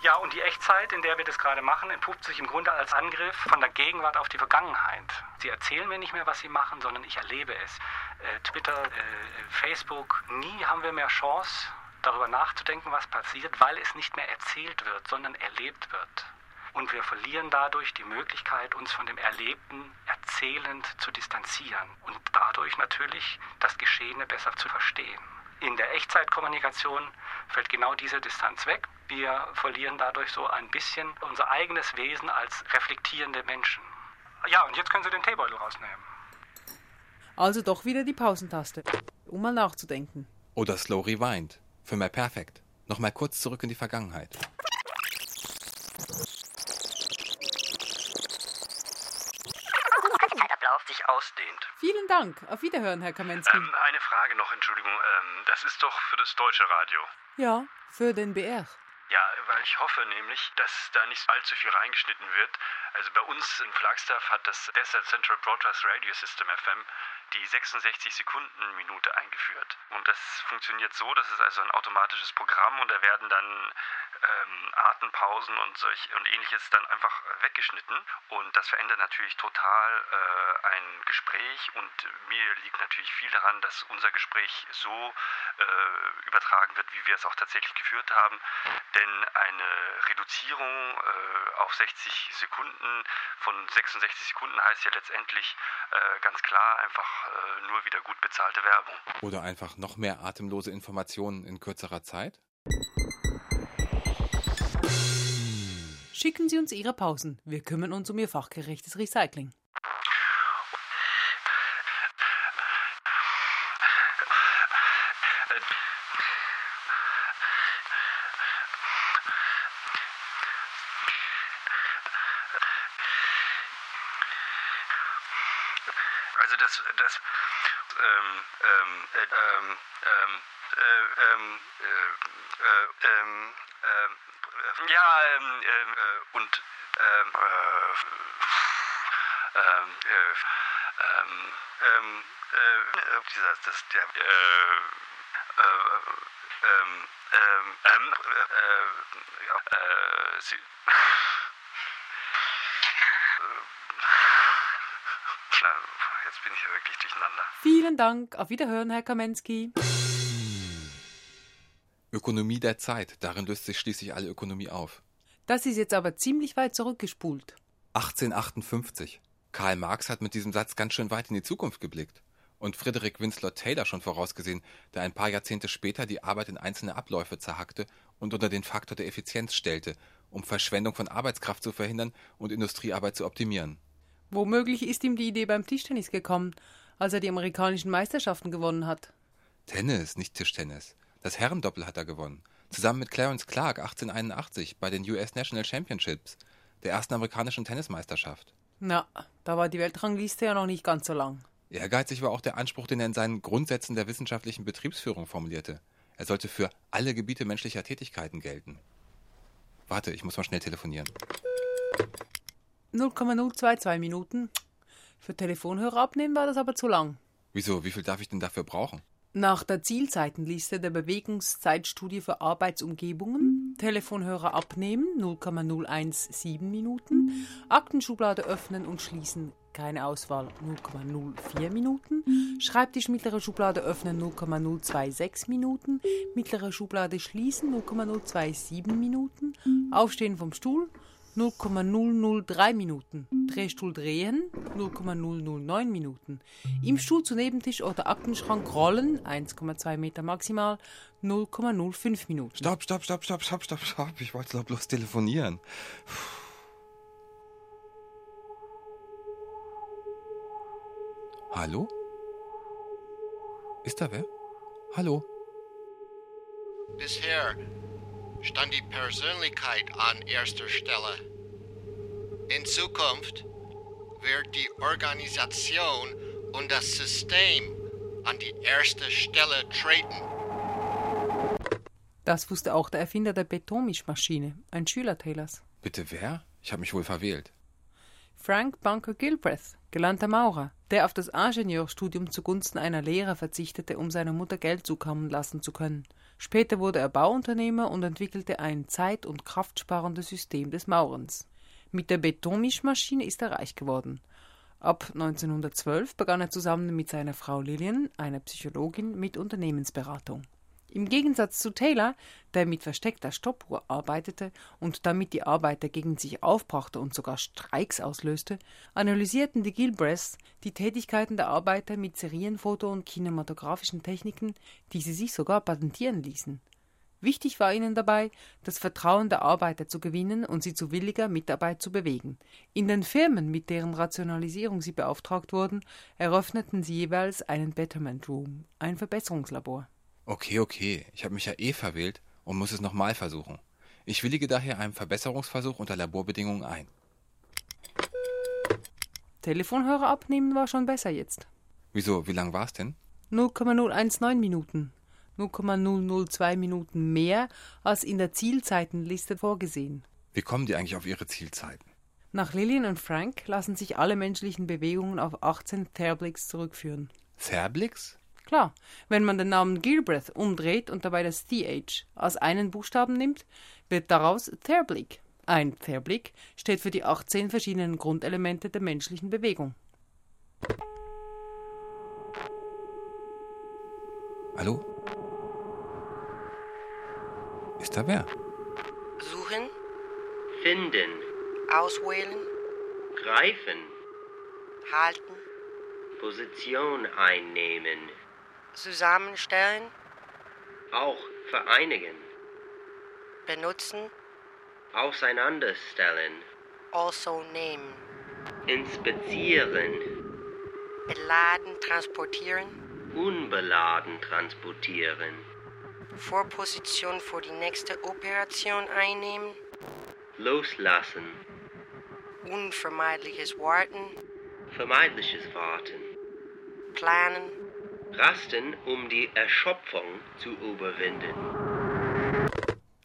Ja, und die Echtzeit, in der wir das gerade machen, entpuppt sich im Grunde als Angriff von der Gegenwart auf die Vergangenheit. Sie erzählen mir nicht mehr, was sie machen, sondern ich erlebe es. Äh, Twitter, äh, Facebook, nie haben wir mehr Chance, darüber nachzudenken, was passiert, weil es nicht mehr erzählt wird, sondern erlebt wird. Und wir verlieren dadurch die Möglichkeit, uns von dem Erlebten erzählend zu distanzieren und dadurch natürlich das Geschehene besser zu verstehen. In der Echtzeitkommunikation fällt genau diese Distanz weg. Wir verlieren dadurch so ein bisschen unser eigenes Wesen als reflektierende Menschen. Ja, und jetzt können Sie den Teebeutel rausnehmen. Also doch wieder die Pausentaste, um mal nachzudenken. Oder Slow Rewind für mehr Perfekt. Nochmal kurz zurück in die Vergangenheit. Sich ausdehnt. Vielen Dank. Auf Wiederhören, Herr Kamensky. Ähm, eine Frage noch, Entschuldigung. Ähm, das ist doch für das deutsche Radio. Ja, für den BR. Ja, weil ich hoffe nämlich, dass da nicht allzu viel reingeschnitten wird. Also bei uns in Flagstaff hat das Desert Central Broadcast Radio System FM die 66 Sekunden Minute eingeführt. Und das funktioniert so, das ist also ein automatisches Programm und da werden dann ähm, Atempausen und solch und ähnliches dann einfach weggeschnitten. Und das verändert natürlich total äh, ein Gespräch und mir liegt natürlich viel daran, dass unser Gespräch so äh, übertragen wird, wie wir es auch tatsächlich geführt haben. Denn eine Reduzierung äh, auf 60 Sekunden von 66 Sekunden heißt ja letztendlich äh, ganz klar einfach äh, nur wieder gut bezahlte Werbung. Oder einfach noch mehr atemlose Informationen in kürzerer Zeit? Schicken Sie uns Ihre Pausen. Wir kümmern uns um Ihr fachgerechtes Recycling. Also das, das, ähm, ähm, äh, ähm, äh, äh, äh, äh, ja, äh, und, äh, äh, äh, dieser, das, der, äh, äh, ähm, ähm, ähm, äh, ja, äh, sie, Na, jetzt bin ich ja wirklich durcheinander. Vielen Dank. Auf Wiederhören, Herr Kamensky. Ökonomie der Zeit, darin löst sich schließlich alle Ökonomie auf. Das ist jetzt aber ziemlich weit zurückgespult. 1858. Karl Marx hat mit diesem Satz ganz schön weit in die Zukunft geblickt. Und Frederick Winslow Taylor schon vorausgesehen, der ein paar Jahrzehnte später die Arbeit in einzelne Abläufe zerhackte und unter den Faktor der Effizienz stellte, um Verschwendung von Arbeitskraft zu verhindern und Industriearbeit zu optimieren. Womöglich ist ihm die Idee beim Tischtennis gekommen, als er die amerikanischen Meisterschaften gewonnen hat. Tennis, nicht Tischtennis. Das Herrendoppel hat er gewonnen. Zusammen mit Clarence Clark 1881 bei den US National Championships, der ersten amerikanischen Tennismeisterschaft. Na, da war die Weltrangliste ja noch nicht ganz so lang. Ehrgeizig war auch der Anspruch, den er in seinen Grundsätzen der wissenschaftlichen Betriebsführung formulierte. Er sollte für alle Gebiete menschlicher Tätigkeiten gelten. Warte, ich muss mal schnell telefonieren. 0,022 Minuten. Für Telefonhörer abnehmen war das aber zu lang. Wieso? Wie viel darf ich denn dafür brauchen? Nach der Zielzeitenliste der Bewegungszeitstudie für Arbeitsumgebungen Telefonhörer abnehmen 0,017 Minuten, Aktenschublade öffnen und schließen keine Auswahl 0,04 Minuten, Schreibtisch mittlere Schublade öffnen 0,026 Minuten, mittlere Schublade schließen 0,027 Minuten, Aufstehen vom Stuhl 0,003 Minuten. Drehstuhl drehen 0,009 Minuten. Im Stuhl zu Nebentisch oder Aktenschrank rollen 1,2 Meter maximal 0,05 Minuten. Stopp, stopp, stopp, stopp, stopp, stopp, stopp. Ich wollte doch bloß telefonieren. Hallo? Ist da wer? Hallo? Bisher stand die Persönlichkeit an erster Stelle. In Zukunft wird die Organisation und das System an die erste Stelle treten. Das wusste auch der Erfinder der Betonmischmaschine, ein Schüler Taylors. Bitte wer? Ich habe mich wohl verwählt. Frank Bunker Gilbreth, gelernter Maurer, der auf das Ingenieurstudium zugunsten einer Lehre verzichtete, um seiner Mutter Geld zukommen lassen zu können. Später wurde er Bauunternehmer und entwickelte ein zeit- und kraftsparendes System des Maurens. Mit der Betonmischmaschine ist er reich geworden. Ab 1912 begann er zusammen mit seiner Frau Lillian, einer Psychologin, mit Unternehmensberatung. Im Gegensatz zu Taylor, der mit versteckter Stoppuhr arbeitete und damit die Arbeiter gegen sich aufbrachte und sogar Streiks auslöste, analysierten die Gilbreths die Tätigkeiten der Arbeiter mit Serienfoto und kinematografischen Techniken, die sie sich sogar patentieren ließen. Wichtig war ihnen dabei, das Vertrauen der Arbeiter zu gewinnen und sie zu williger Mitarbeit zu bewegen. In den Firmen, mit deren Rationalisierung sie beauftragt wurden, eröffneten sie jeweils einen Betterment Room, ein Verbesserungslabor. Okay, okay. Ich habe mich ja eh verwählt und muss es nochmal versuchen. Ich willige daher einem Verbesserungsversuch unter Laborbedingungen ein. Telefonhörer abnehmen war schon besser jetzt. Wieso? Wie lang war's denn? 0,019 Minuten. 0,002 Minuten mehr als in der Zielzeitenliste vorgesehen. Wie kommen die eigentlich auf ihre Zielzeiten? Nach Lillian und Frank lassen sich alle menschlichen Bewegungen auf 18 Therblicks zurückführen. Therblicks? Klar, wenn man den Namen Gilbreth umdreht und dabei das TH als einen Buchstaben nimmt, wird daraus Therblik. Ein Therblik steht für die 18 verschiedenen Grundelemente der menschlichen Bewegung. Hallo? Ist da wer? Suchen, Finden. auswählen, Greifen. halten, Position einnehmen. Zusammenstellen, Auch vereinigen. benutzen, Auseinanderstellen. also nehmen, Inspizieren. beladen, transportieren, Unbeladen transportieren. Vorposition für die nächste Operation einnehmen, Loslassen. unvermeidliches Warten, Vermeidliches Warten. planen, Rasten, um die Erschöpfung zu überwinden.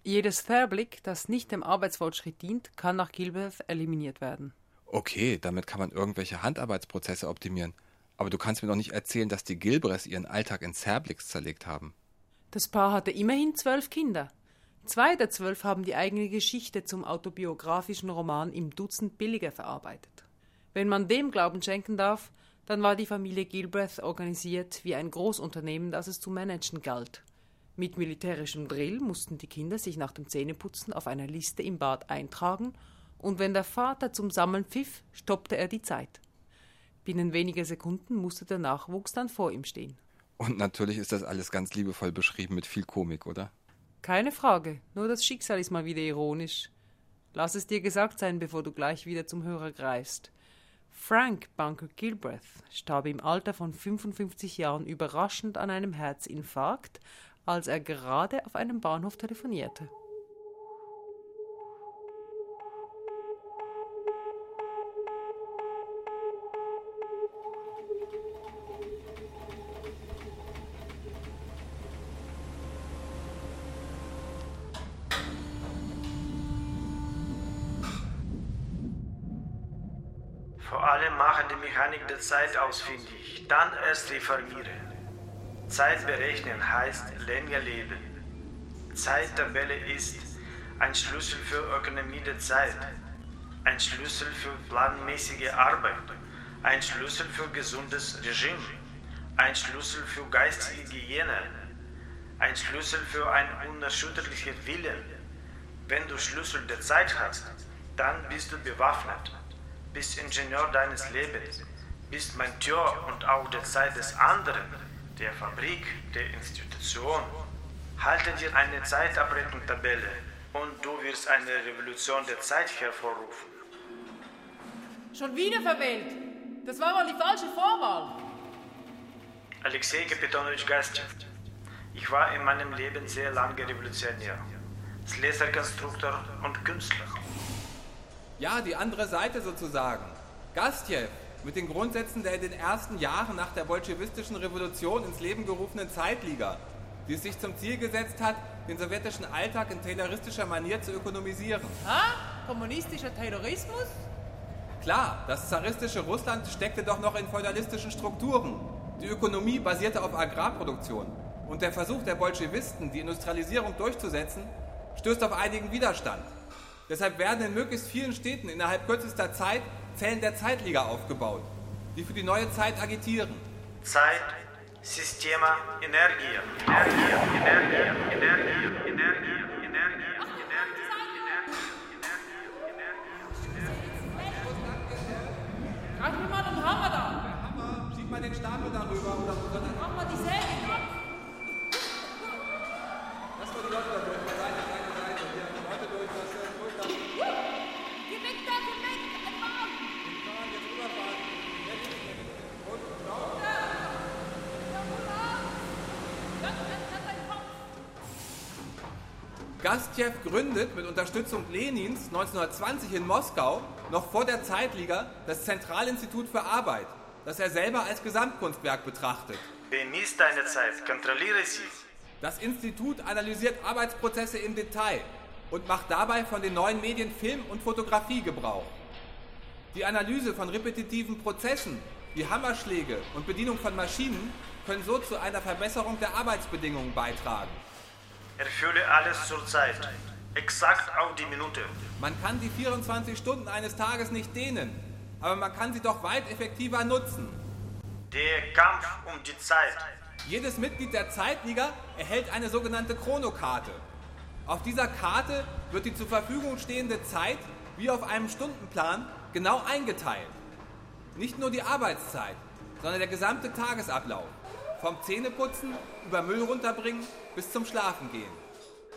Jedes Therblik, das nicht dem Arbeitsfortschritt dient, kann nach Gilbreth eliminiert werden. Okay, damit kann man irgendwelche Handarbeitsprozesse optimieren. Aber du kannst mir doch nicht erzählen, dass die Gilbreths ihren Alltag in Therblicks zerlegt haben. Das Paar hatte immerhin zwölf Kinder. Zwei der zwölf haben die eigene Geschichte zum autobiografischen Roman im Dutzend billiger verarbeitet. Wenn man dem Glauben schenken darf, dann war die Familie Gilbreth organisiert wie ein Großunternehmen, das es zu managen galt. Mit militärischem Drill mussten die Kinder sich nach dem Zähneputzen auf einer Liste im Bad eintragen und wenn der Vater zum Sammeln pfiff, stoppte er die Zeit. Binnen weniger Sekunden musste der Nachwuchs dann vor ihm stehen. Und natürlich ist das alles ganz liebevoll beschrieben mit viel Komik, oder? Keine Frage, nur das Schicksal ist mal wieder ironisch. Lass es dir gesagt sein, bevor du gleich wieder zum Hörer greifst. Frank Bunker Gilbreth starb im Alter von 55 Jahren überraschend an einem Herzinfarkt, als er gerade auf einem Bahnhof telefonierte. Zeit ausfindig, dann erst reformieren. Zeit berechnen heißt länger leben. Zeittabelle ist ein Schlüssel für Ökonomie der Zeit, ein Schlüssel für planmäßige Arbeit, ein Schlüssel für gesundes Regime, ein Schlüssel für geistige Hygiene, ein Schlüssel für ein unerschütterlicher Willen. Wenn du Schlüssel der Zeit hast, dann bist du bewaffnet, bist Ingenieur deines Lebens, bist Mentor und auch der Zeit des anderen, der Fabrik, der Institution. Halte dir eine Zeitabrechnungstabelle und du wirst eine Revolution der Zeit hervorrufen. Schon wieder verwählt. Das war mal die falsche Vorwahl. Alexei Kapitonovich Gastjew. Ich war in meinem Leben sehr lange Revolutionär. Slesar-Konstruktor und Künstler. Ja, die andere Seite sozusagen. Gastjew mit den Grundsätzen der in den ersten Jahren nach der bolschewistischen Revolution ins Leben gerufenen Zeitliga, die es sich zum Ziel gesetzt hat, den sowjetischen Alltag in tayloristischer Manier zu ökonomisieren. Ha? Kommunistischer Terrorismus? Klar, das zaristische Russland steckte doch noch in feudalistischen Strukturen. Die Ökonomie basierte auf Agrarproduktion. Und der Versuch der Bolschewisten, die Industrialisierung durchzusetzen, stößt auf einigen Widerstand. Deshalb werden in möglichst vielen Städten innerhalb kürzester Zeit Zellen der Zeitliga aufgebaut, die für die neue Zeit agitieren. Zeit, Systeme, Energie. Energie, Energie, Energie, Energie, Energie, Greif mir mal den Hammer da. Hammer, schieb mal den Stapel darüber oder Mach mal die Säge dran. Lass mal die Leute da durch, Gastjew gründet mit Unterstützung Lenins 1920 in Moskau noch vor der Zeitliga das Zentralinstitut für Arbeit, das er selber als Gesamtkunstwerk betrachtet. Bemisst deine Zeit, kontrolliere sie. Das Institut analysiert Arbeitsprozesse im Detail und macht dabei von den neuen Medien Film und Fotografie Gebrauch. Die Analyse von repetitiven Prozessen wie Hammerschläge und Bedienung von Maschinen können so zu einer Verbesserung der Arbeitsbedingungen beitragen. Erfülle alles zur Zeit. Exakt auf die Minute. Man kann die 24 Stunden eines Tages nicht dehnen, aber man kann sie doch weit effektiver nutzen. Der Kampf um die Zeit. Jedes Mitglied der Zeitliga erhält eine sogenannte Chronokarte. Auf dieser Karte wird die zur Verfügung stehende Zeit wie auf einem Stundenplan genau eingeteilt. Nicht nur die Arbeitszeit, sondern der gesamte Tagesablauf. Vom Zähneputzen über Müll runterbringen bis zum Schlafen gehen.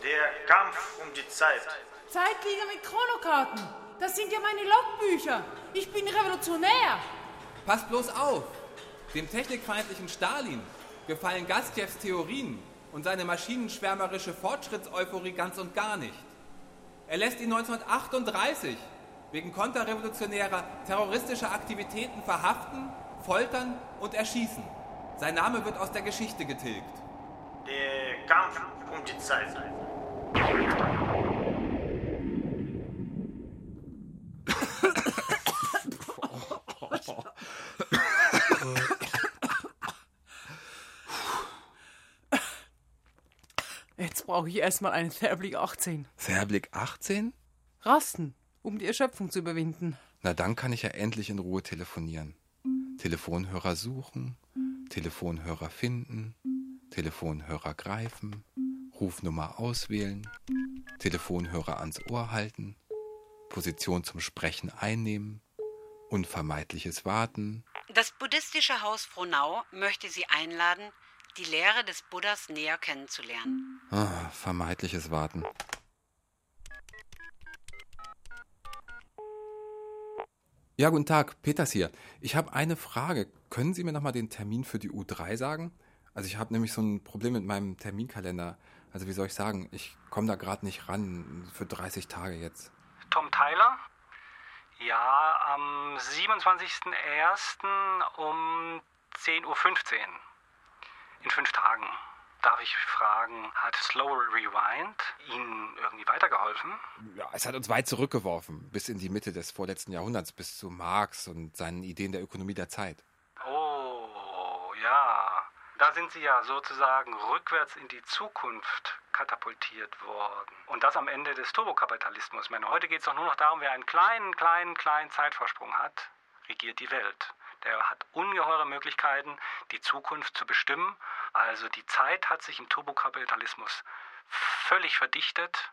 Der Kampf um die Zeit. Zeitliga mit Chronokarten. Das sind ja meine Logbücher. Ich bin Revolutionär. Passt bloß auf! Dem technikfeindlichen Stalin gefallen Gastjevs Theorien und seine maschinenschwärmerische Fortschrittseuphorie ganz und gar nicht. Er lässt ihn 1938 wegen konterrevolutionärer terroristischer Aktivitäten verhaften, foltern und erschießen. Sein Name wird aus der Geschichte getilgt. Der Kampf um die Zeit. Jetzt brauche ich erstmal einen Fairblick 18. Fairblick 18? Rasten, um die Erschöpfung zu überwinden. Na, dann kann ich ja endlich in Ruhe telefonieren. Telefonhörer suchen, Telefonhörer finden, Telefonhörer greifen, Rufnummer auswählen, Telefonhörer ans Ohr halten, Position zum Sprechen einnehmen, unvermeidliches Warten. Das buddhistische Haus Frohnau möchte Sie einladen, die Lehre des Buddhas näher kennenzulernen. Ah, vermeidliches Warten. Ja, guten Tag, Peters hier. Ich habe eine Frage. Können Sie mir nochmal den Termin für die U3 sagen? Also ich habe nämlich so ein Problem mit meinem Terminkalender. Also wie soll ich sagen, ich komme da gerade nicht ran für 30 Tage jetzt. Tom Tyler? Ja, am 27.01. um 10.15 Uhr. In fünf Tagen. Darf ich fragen, hat Slower Rewind Ihnen irgendwie weitergeholfen? Ja, es hat uns weit zurückgeworfen, bis in die Mitte des vorletzten Jahrhunderts, bis zu Marx und seinen Ideen der Ökonomie der Zeit. Oh, ja. Da sind Sie ja sozusagen rückwärts in die Zukunft katapultiert worden. Und das am Ende des Turbokapitalismus. Ich meine, heute geht es doch nur noch darum, wer einen kleinen, kleinen, kleinen Zeitvorsprung hat, regiert die Welt. Der hat ungeheure Möglichkeiten, die Zukunft zu bestimmen. Also die Zeit hat sich im Turbokapitalismus völlig verdichtet.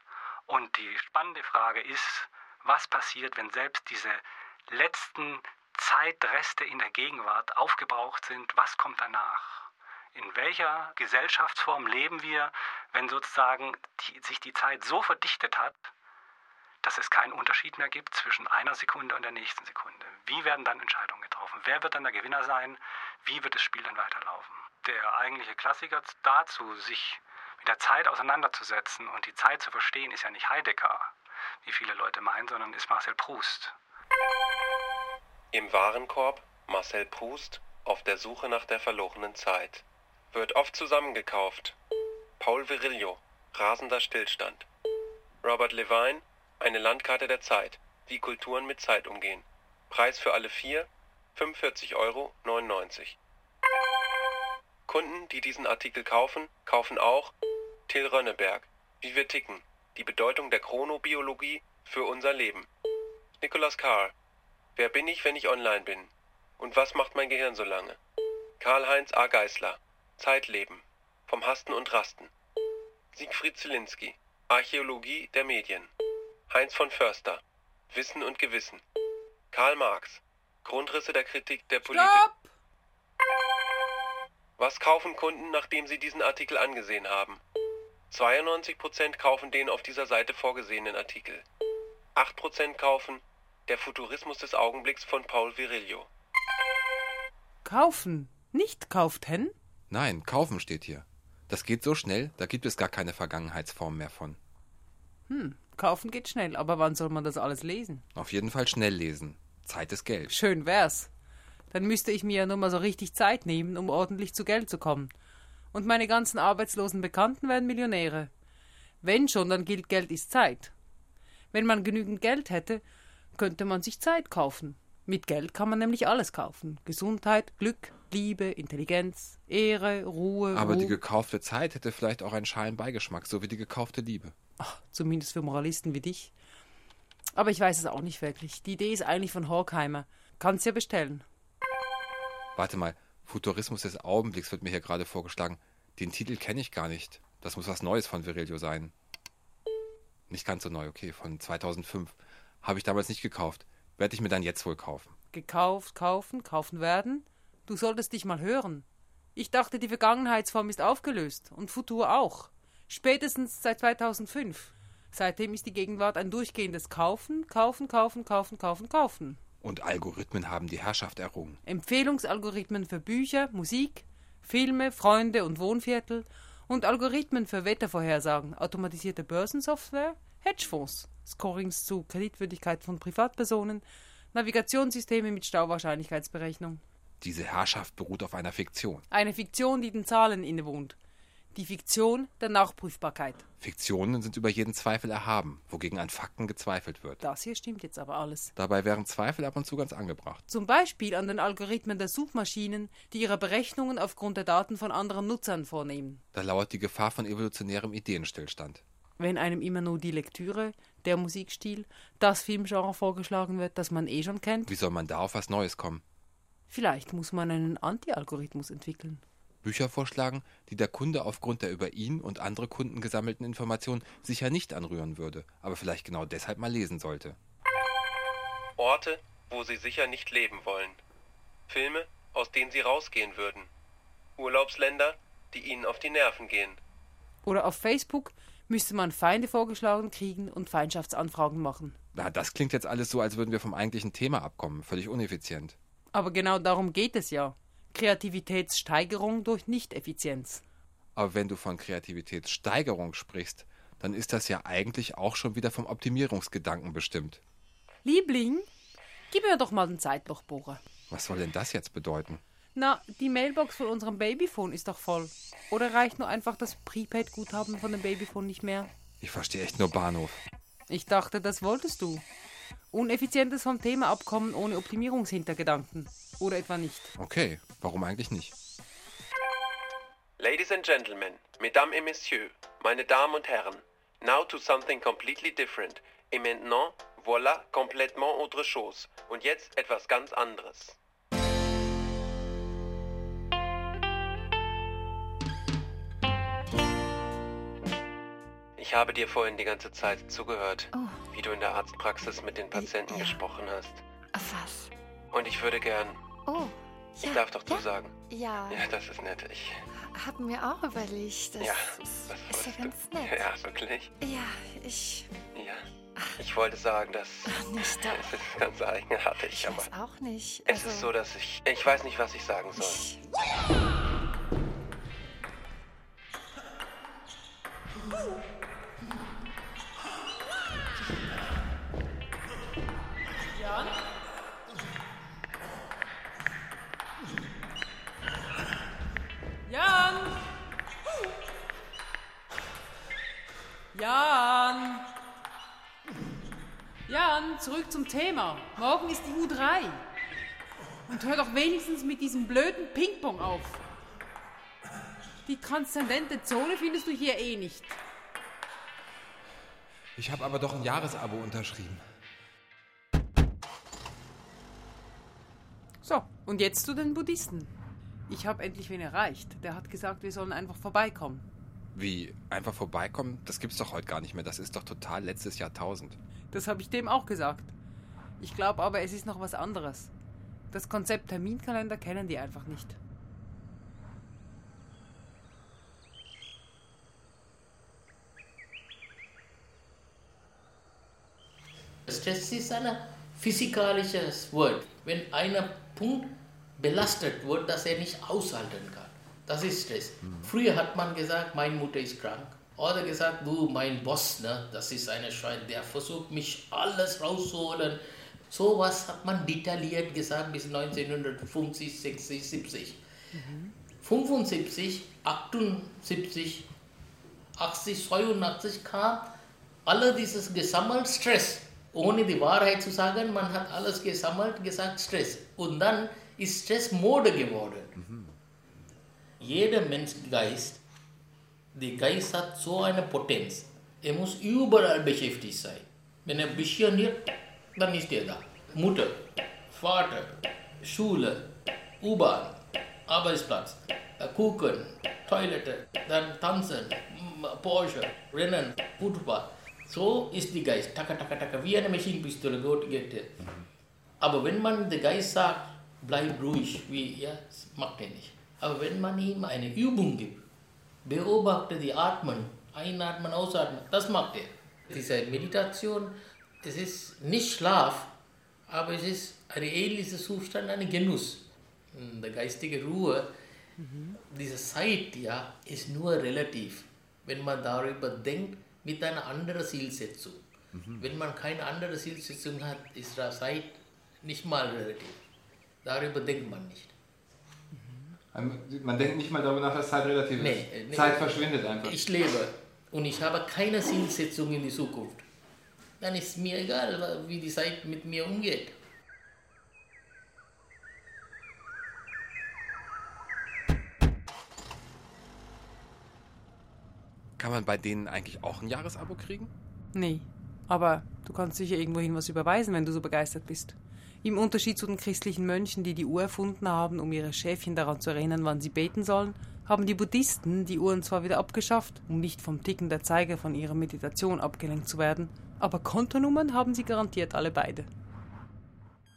Und die spannende Frage ist, was passiert, wenn selbst diese letzten Zeitreste in der Gegenwart aufgebraucht sind? Was kommt danach? In welcher Gesellschaftsform leben wir, wenn sozusagen die, sich die Zeit so verdichtet hat, dass es keinen Unterschied mehr gibt zwischen einer Sekunde und der nächsten Sekunde. Wie werden dann Entscheidungen getroffen? Wer wird dann der Gewinner sein? Wie wird das Spiel dann weiterlaufen? Der eigentliche Klassiker dazu, sich mit der Zeit auseinanderzusetzen und die Zeit zu verstehen, ist ja nicht Heidegger, wie viele Leute meinen, sondern ist Marcel Proust. Im Warenkorb Marcel Proust auf der Suche nach der verlorenen Zeit. Wird oft zusammengekauft. Paul Virilio, rasender Stillstand. Robert Levine, eine Landkarte der Zeit, wie Kulturen mit Zeit umgehen. Preis für alle vier, 45,99 Euro. Kunden, die diesen Artikel kaufen, kaufen auch Till Rönneberg, Wie wir ticken, die Bedeutung der Chronobiologie für unser Leben. Nicolas Karl, Wer bin ich, wenn ich online bin? Und was macht mein Gehirn so lange? Karl-Heinz A. Geißler, Zeitleben, vom Hasten und Rasten. Siegfried Zielinski, Archäologie der Medien. Heinz von Förster, Wissen und Gewissen. Karl Marx, Grundrisse der Kritik der Politik. Was kaufen Kunden, nachdem sie diesen Artikel angesehen haben? 92% kaufen den auf dieser Seite vorgesehenen Artikel. 8% kaufen Der Futurismus des Augenblicks von Paul Virilio. Kaufen, nicht kauften? Nein, kaufen steht hier. Das geht so schnell, da gibt es gar keine Vergangenheitsform mehr von. Hm, kaufen geht schnell, aber wann soll man das alles lesen? Auf jeden Fall schnell lesen. Zeit ist Geld. Schön wär's. Dann müsste ich mir ja nur mal so richtig Zeit nehmen, um ordentlich zu Geld zu kommen. Und meine ganzen arbeitslosen Bekannten werden Millionäre. Wenn schon, dann gilt Geld ist Zeit. Wenn man genügend Geld hätte, könnte man sich Zeit kaufen. Mit Geld kann man nämlich alles kaufen. Gesundheit, Glück, Liebe, Intelligenz, Ehre, Ruhe. Aber die Ruhm. gekaufte Zeit hätte vielleicht auch einen schalen Beigeschmack, so wie die gekaufte Liebe. Ach, zumindest für Moralisten wie dich. Aber ich weiß es auch nicht wirklich. Die Idee ist eigentlich von Horkheimer. Kannst ja bestellen. Warte mal, Futurismus des Augenblicks wird mir hier gerade vorgeschlagen. Den Titel kenne ich gar nicht. Das muss was Neues von Virilio sein. Nicht ganz so neu, okay, von 2005. Habe ich damals nicht gekauft. Werde ich mir dann jetzt wohl kaufen. Gekauft, kaufen, kaufen werden? Du solltest dich mal hören. Ich dachte, die Vergangenheitsform ist aufgelöst und Futur auch. Spätestens seit 2005. Seitdem ist die Gegenwart ein durchgehendes Kaufen, Kaufen, Kaufen, Kaufen, Kaufen, Kaufen. Und Algorithmen haben die Herrschaft errungen. Empfehlungsalgorithmen für Bücher, Musik, Filme, Freunde und Wohnviertel und Algorithmen für Wettervorhersagen, automatisierte Börsensoftware, Hedgefonds, Scorings zu Kreditwürdigkeit von Privatpersonen, Navigationssysteme mit Stauwahrscheinlichkeitsberechnung. Diese Herrschaft beruht auf einer Fiktion. Eine Fiktion, die den Zahlen innewohnt. Die Fiktion der Nachprüfbarkeit. Fiktionen sind über jeden Zweifel erhaben, wogegen an Fakten gezweifelt wird. Das hier stimmt jetzt aber alles. Dabei wären Zweifel ab und zu ganz angebracht. Zum Beispiel an den Algorithmen der Suchmaschinen, die ihre Berechnungen aufgrund der Daten von anderen Nutzern vornehmen. Da lauert die Gefahr von evolutionärem Ideenstillstand. Wenn einem immer nur die Lektüre, der Musikstil, das Filmgenre vorgeschlagen wird, das man eh schon kennt, Wie soll man da auf was Neues kommen? Vielleicht muss man einen Anti-Algorithmus entwickeln. Bücher vorschlagen, die der Kunde aufgrund der über ihn und andere Kunden gesammelten Informationen sicher nicht anrühren würde, aber vielleicht genau deshalb mal lesen sollte. Orte, wo sie sicher nicht leben wollen. Filme, aus denen sie rausgehen würden. Urlaubsländer, die ihnen auf die Nerven gehen. Oder auf Facebook müsste man Feinde vorgeschlagen kriegen und Feindschaftsanfragen machen. Na, das klingt jetzt alles so, als würden wir vom eigentlichen Thema abkommen. Völlig uneffizient. Aber genau darum geht es ja. Kreativitätssteigerung durch Nichteffizienz. Aber wenn du von Kreativitätssteigerung sprichst, dann ist das ja eigentlich auch schon wieder vom Optimierungsgedanken bestimmt. Liebling, gib mir doch mal den Zeitlochbohrer. Was soll denn das jetzt bedeuten? Na, die Mailbox von unserem Babyphone ist doch voll. Oder reicht nur einfach das Prepaid-Guthaben von dem Babyphone nicht mehr? Ich verstehe echt nur Bahnhof. Ich dachte, das wolltest du. Uneffizientes vom Thema abkommen ohne Optimierungshintergedanken. Oder etwa nicht? Okay, warum eigentlich nicht? Ladies and Gentlemen, Mesdames et Messieurs, meine Damen und Herren, now to something completely different. Et maintenant, voilà complètement autre chose. Und jetzt etwas ganz anderes. Ich habe dir vorhin die ganze Zeit zugehört, wie du in der Arztpraxis mit den Patienten gesprochen hast. Was? Und ich würde gern. Oh. Ich darf doch du sagen. Ja. Ja, das ist nett. Ich. Hab mir auch überlegt. Das ja, ist, das ist ja ganz du. nett. Ja, wirklich. Ja, ich. Ja. Ich wollte sagen, dass. Nicht doch. Es ist ganz eigenartig, Ich aber. weiß auch nicht. Es Also, ist so, dass ich. Ich weiß nicht, was ich sagen soll. Jan? Jan! Jan, zurück zum Thema. Morgen ist die U3. Und hör doch wenigstens mit diesem blöden Ping-Pong auf. Die transzendente Zone findest du hier eh nicht. Ich habe aber doch ein Jahresabo unterschrieben. So, und jetzt zu den Buddhisten. Ich habe endlich wen erreicht. Der hat gesagt, wir sollen einfach vorbeikommen. Wie? Einfach vorbeikommen? Das gibt's doch heute gar nicht mehr. Das ist doch total letztes Jahrtausend. Das habe ich dem auch gesagt. Ich glaube aber, es ist noch was anderes. Das Konzept Terminkalender kennen die einfach nicht. Stress ist ein physikalisches Wort. Wenn einer Punkt belastet wird, dass er nicht aushalten kann. Das ist Stress. Früher hat man gesagt, meine Mutter ist krank. Oder gesagt, du, mein Boss, ne, das ist eine Schwein, der versucht mich alles rauszuholen. So was hat man detailliert gesagt bis 1950, 60, 70. 75, 78, 80, 82 kam alle dieses gesammelt Stress. Ohne die Wahrheit zu sagen, man hat alles gesammelt, gesagt Stress. Und dann ist Stress Mode geworden. Jeder Menschgeist, der Geist hat so eine Potenz. Er muss überall beschäftigt sein. Wenn er ein bisschen hier, dann ist er da. Mutter, Vater, Schule, U-Bahn, Arbeitsplatz, Kuchen, Toilette, dann tanzen, Porsche, Rennen, Football. So ist die Geist. Taka, taka, taka, wie eine Maschinenpistole geht, geht er. Aber wenn man den Geist sagt, bleib ruhig, wie, ja, das macht er nicht. Aber wenn man ihm eine Übung gibt, beobachte die Atmen, einatmen, ausatmen, das macht er. Diese Meditation, es ist nicht Schlaf, aber es ist ein ähnlicher Zustand, ein Genuss. Die geistige Ruhe, diese Zeit, ja, ist nur relativ, wenn man darüber denkt, mit einer anderen Zielsetzung. Wenn man keine andere Zielsetzung hat, ist die Zeit nicht mal relativ. Darüber denkt man nicht. Man denkt nicht mal darüber nach, dass Zeit relativ Nee, äh, nee. Zeit verschwindet einfach. Ich lebe und ich habe keine Zielsetzung in die Zukunft. Dann ist mir egal, wie die Zeit mit mir umgeht. Kann man bei denen eigentlich auch ein Jahresabo kriegen? Nee, aber du kannst sicher irgendwohin was überweisen, wenn du so begeistert bist. Im Unterschied zu den christlichen Mönchen, die die Uhr erfunden haben, um ihre Schäfchen daran zu erinnern, wann sie beten sollen, haben die Buddhisten die Uhren zwar wieder abgeschafft, um nicht vom Ticken der Zeiger von ihrer Meditation abgelenkt zu werden, aber Kontonummern haben sie garantiert alle beide.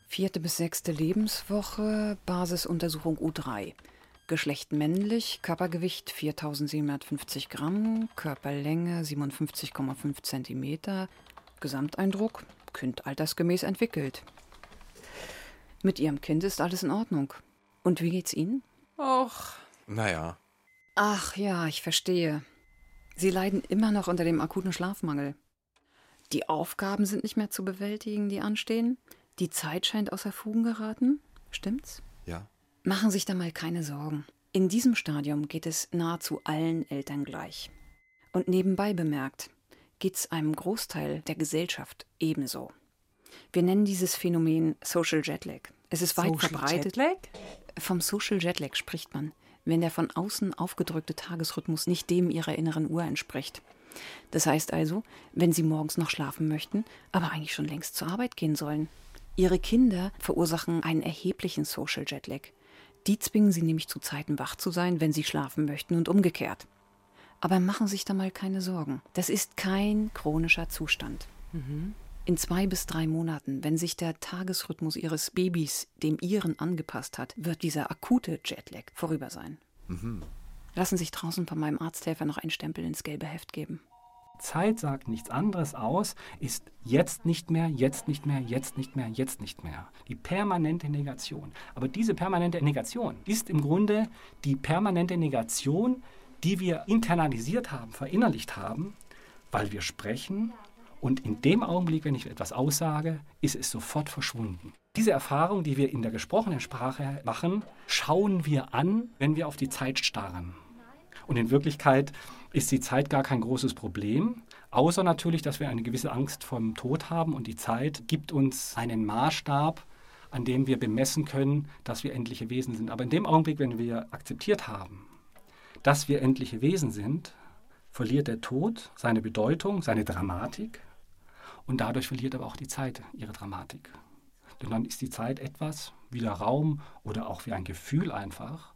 Vierte bis sechste Lebenswoche, Basisuntersuchung U3. Geschlecht männlich, Körpergewicht 4750 Gramm, Körperlänge 57,5 Zentimeter, Gesamteindruck, Kind altersgemäß entwickelt. Mit ihrem Kind ist alles in Ordnung. Und wie geht's Ihnen? Och. Naja. Ach ja, ich verstehe. Sie leiden immer noch unter dem akuten Schlafmangel. Die Aufgaben sind nicht mehr zu bewältigen, die anstehen. Die Zeit scheint außer Fugen geraten. Stimmt's? Ja. Machen sich da mal keine Sorgen. In diesem Stadium geht es nahezu allen Eltern gleich. Und nebenbei bemerkt, geht's einem Großteil der Gesellschaft ebenso. Wir nennen dieses Phänomen Social Jetlag. Es ist weit Social verbreitet. Jetlag? Vom Social Jetlag spricht man, wenn der von außen aufgedrückte Tagesrhythmus nicht dem ihrer inneren Uhr entspricht. Das heißt also, wenn sie morgens noch schlafen möchten, aber eigentlich schon längst zur Arbeit gehen sollen. Ihre Kinder verursachen einen erheblichen Social Jetlag. Die zwingen sie nämlich zu Zeiten wach zu sein, wenn sie schlafen möchten und umgekehrt. Aber machen sich da mal keine Sorgen. Das ist kein chronischer Zustand. In zwei bis drei Monaten, wenn sich der Tagesrhythmus ihres Babys dem ihren angepasst hat, wird dieser akute Jetlag vorüber sein. Mhm. Lassen sich draußen von meinem Arzthelfer noch einen Stempel ins gelbe Heft geben. Zeit sagt nichts anderes aus, ist jetzt nicht mehr, jetzt nicht mehr, jetzt nicht mehr, jetzt nicht mehr. Die permanente Negation. Aber diese permanente Negation ist im Grunde die permanente Negation, die wir internalisiert haben, verinnerlicht haben, weil wir sprechen und in dem Augenblick, wenn ich etwas aussage, ist es sofort verschwunden. Diese Erfahrung, die wir in der gesprochenen Sprache machen, schauen wir an, wenn wir auf die Zeit starren. Und in Wirklichkeit ist die Zeit gar kein großes Problem, außer natürlich, dass wir eine gewisse Angst vom Tod haben und die Zeit gibt uns einen Maßstab, an dem wir bemessen können, dass wir endliche Wesen sind. Aber in dem Augenblick, wenn wir akzeptiert haben, dass wir endliche Wesen sind, verliert der Tod seine Bedeutung, seine Dramatik und dadurch verliert aber auch die Zeit ihre Dramatik. Denn dann ist die Zeit etwas wie der Raum oder auch wie ein Gefühl einfach.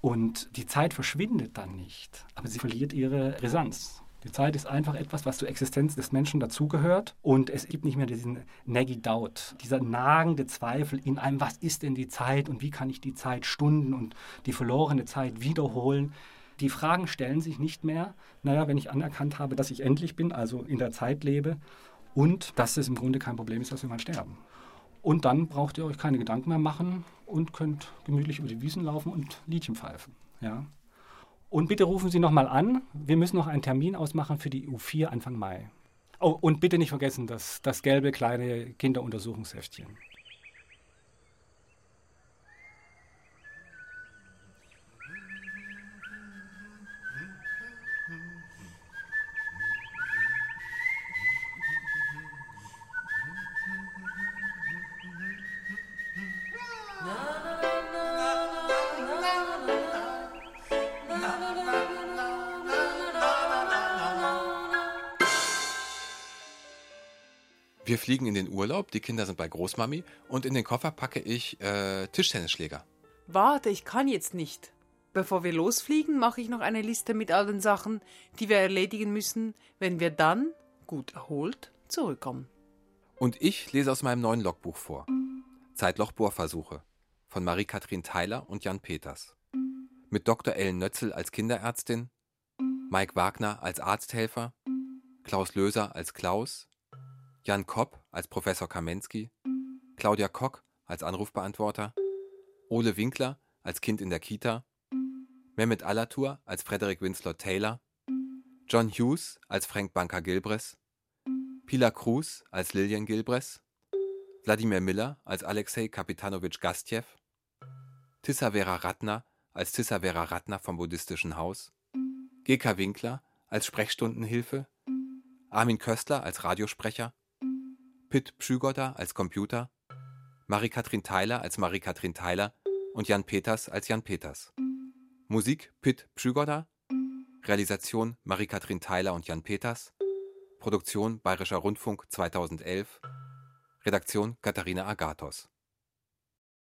Und die Zeit verschwindet dann nicht, aber sie verliert ihre Brisanz. Die Zeit ist einfach etwas, was zur Existenz des Menschen dazugehört. Und es gibt nicht mehr diesen Naggy Doubt, dieser nagende Zweifel in einem, was ist denn die Zeit und wie kann ich die Zeit Stunden und die verlorene Zeit wiederholen. Die Fragen stellen sich nicht mehr, naja, wenn ich anerkannt habe, dass ich endlich bin, also in der Zeit lebe und dass es im Grunde kein Problem ist, dass wir mal sterben. Und dann braucht ihr euch keine Gedanken mehr machen und könnt gemütlich über die Wiesen laufen und Liedchen pfeifen. Ja. Und bitte rufen Sie nochmal an. Wir müssen noch einen Termin ausmachen für die U4 Anfang Mai. Oh, und bitte nicht vergessen das, das gelbe kleine Kinderuntersuchungsheftchen. Wir fliegen in den Urlaub, die Kinder sind bei Großmami und in den Koffer packe ich äh, Tischtennisschläger. Warte, ich kann jetzt nicht. Bevor wir losfliegen, mache ich noch eine Liste mit all den Sachen, die wir erledigen müssen, wenn wir dann, gut erholt, zurückkommen. Und ich lese aus meinem neuen Logbuch vor. Zeitlochbohrversuche von Marie-Kathrin Theiler und Jan Peters. Mit Dr. Ellen Nötzel als Kinderärztin, Mike Wagner als Arzthelfer, Klaus Löser als Klaus, Jan Kopp als Professor Kamensky, Claudia Kock als Anrufbeantworter, Ole Winkler als Kind in der Kita, Mehmet Alatur als Frederick Winslow Taylor, John Hughes als Frank Banker Gilbres, Pilar Cruz als Lilian Gilbres, Wladimir Miller als Alexei Kapitanowitsch Gastjew, Tissa Vera Ratner als Tissa Vera Ratner vom Buddhistischen Haus, G.K. Winkler als Sprechstundenhilfe, Armin Köstler als Radiosprecher, Pitt Pschügotter als Computer, Marie-Kathrin Theiler als Marie-Kathrin Theiler und Jan Peters als Jan Peters. Musik Pitt Pschügotter, Realisation Marie-Kathrin Theiler und Jan Peters, Produktion Bayerischer Rundfunk 2011, Redaktion Katharina Agathos.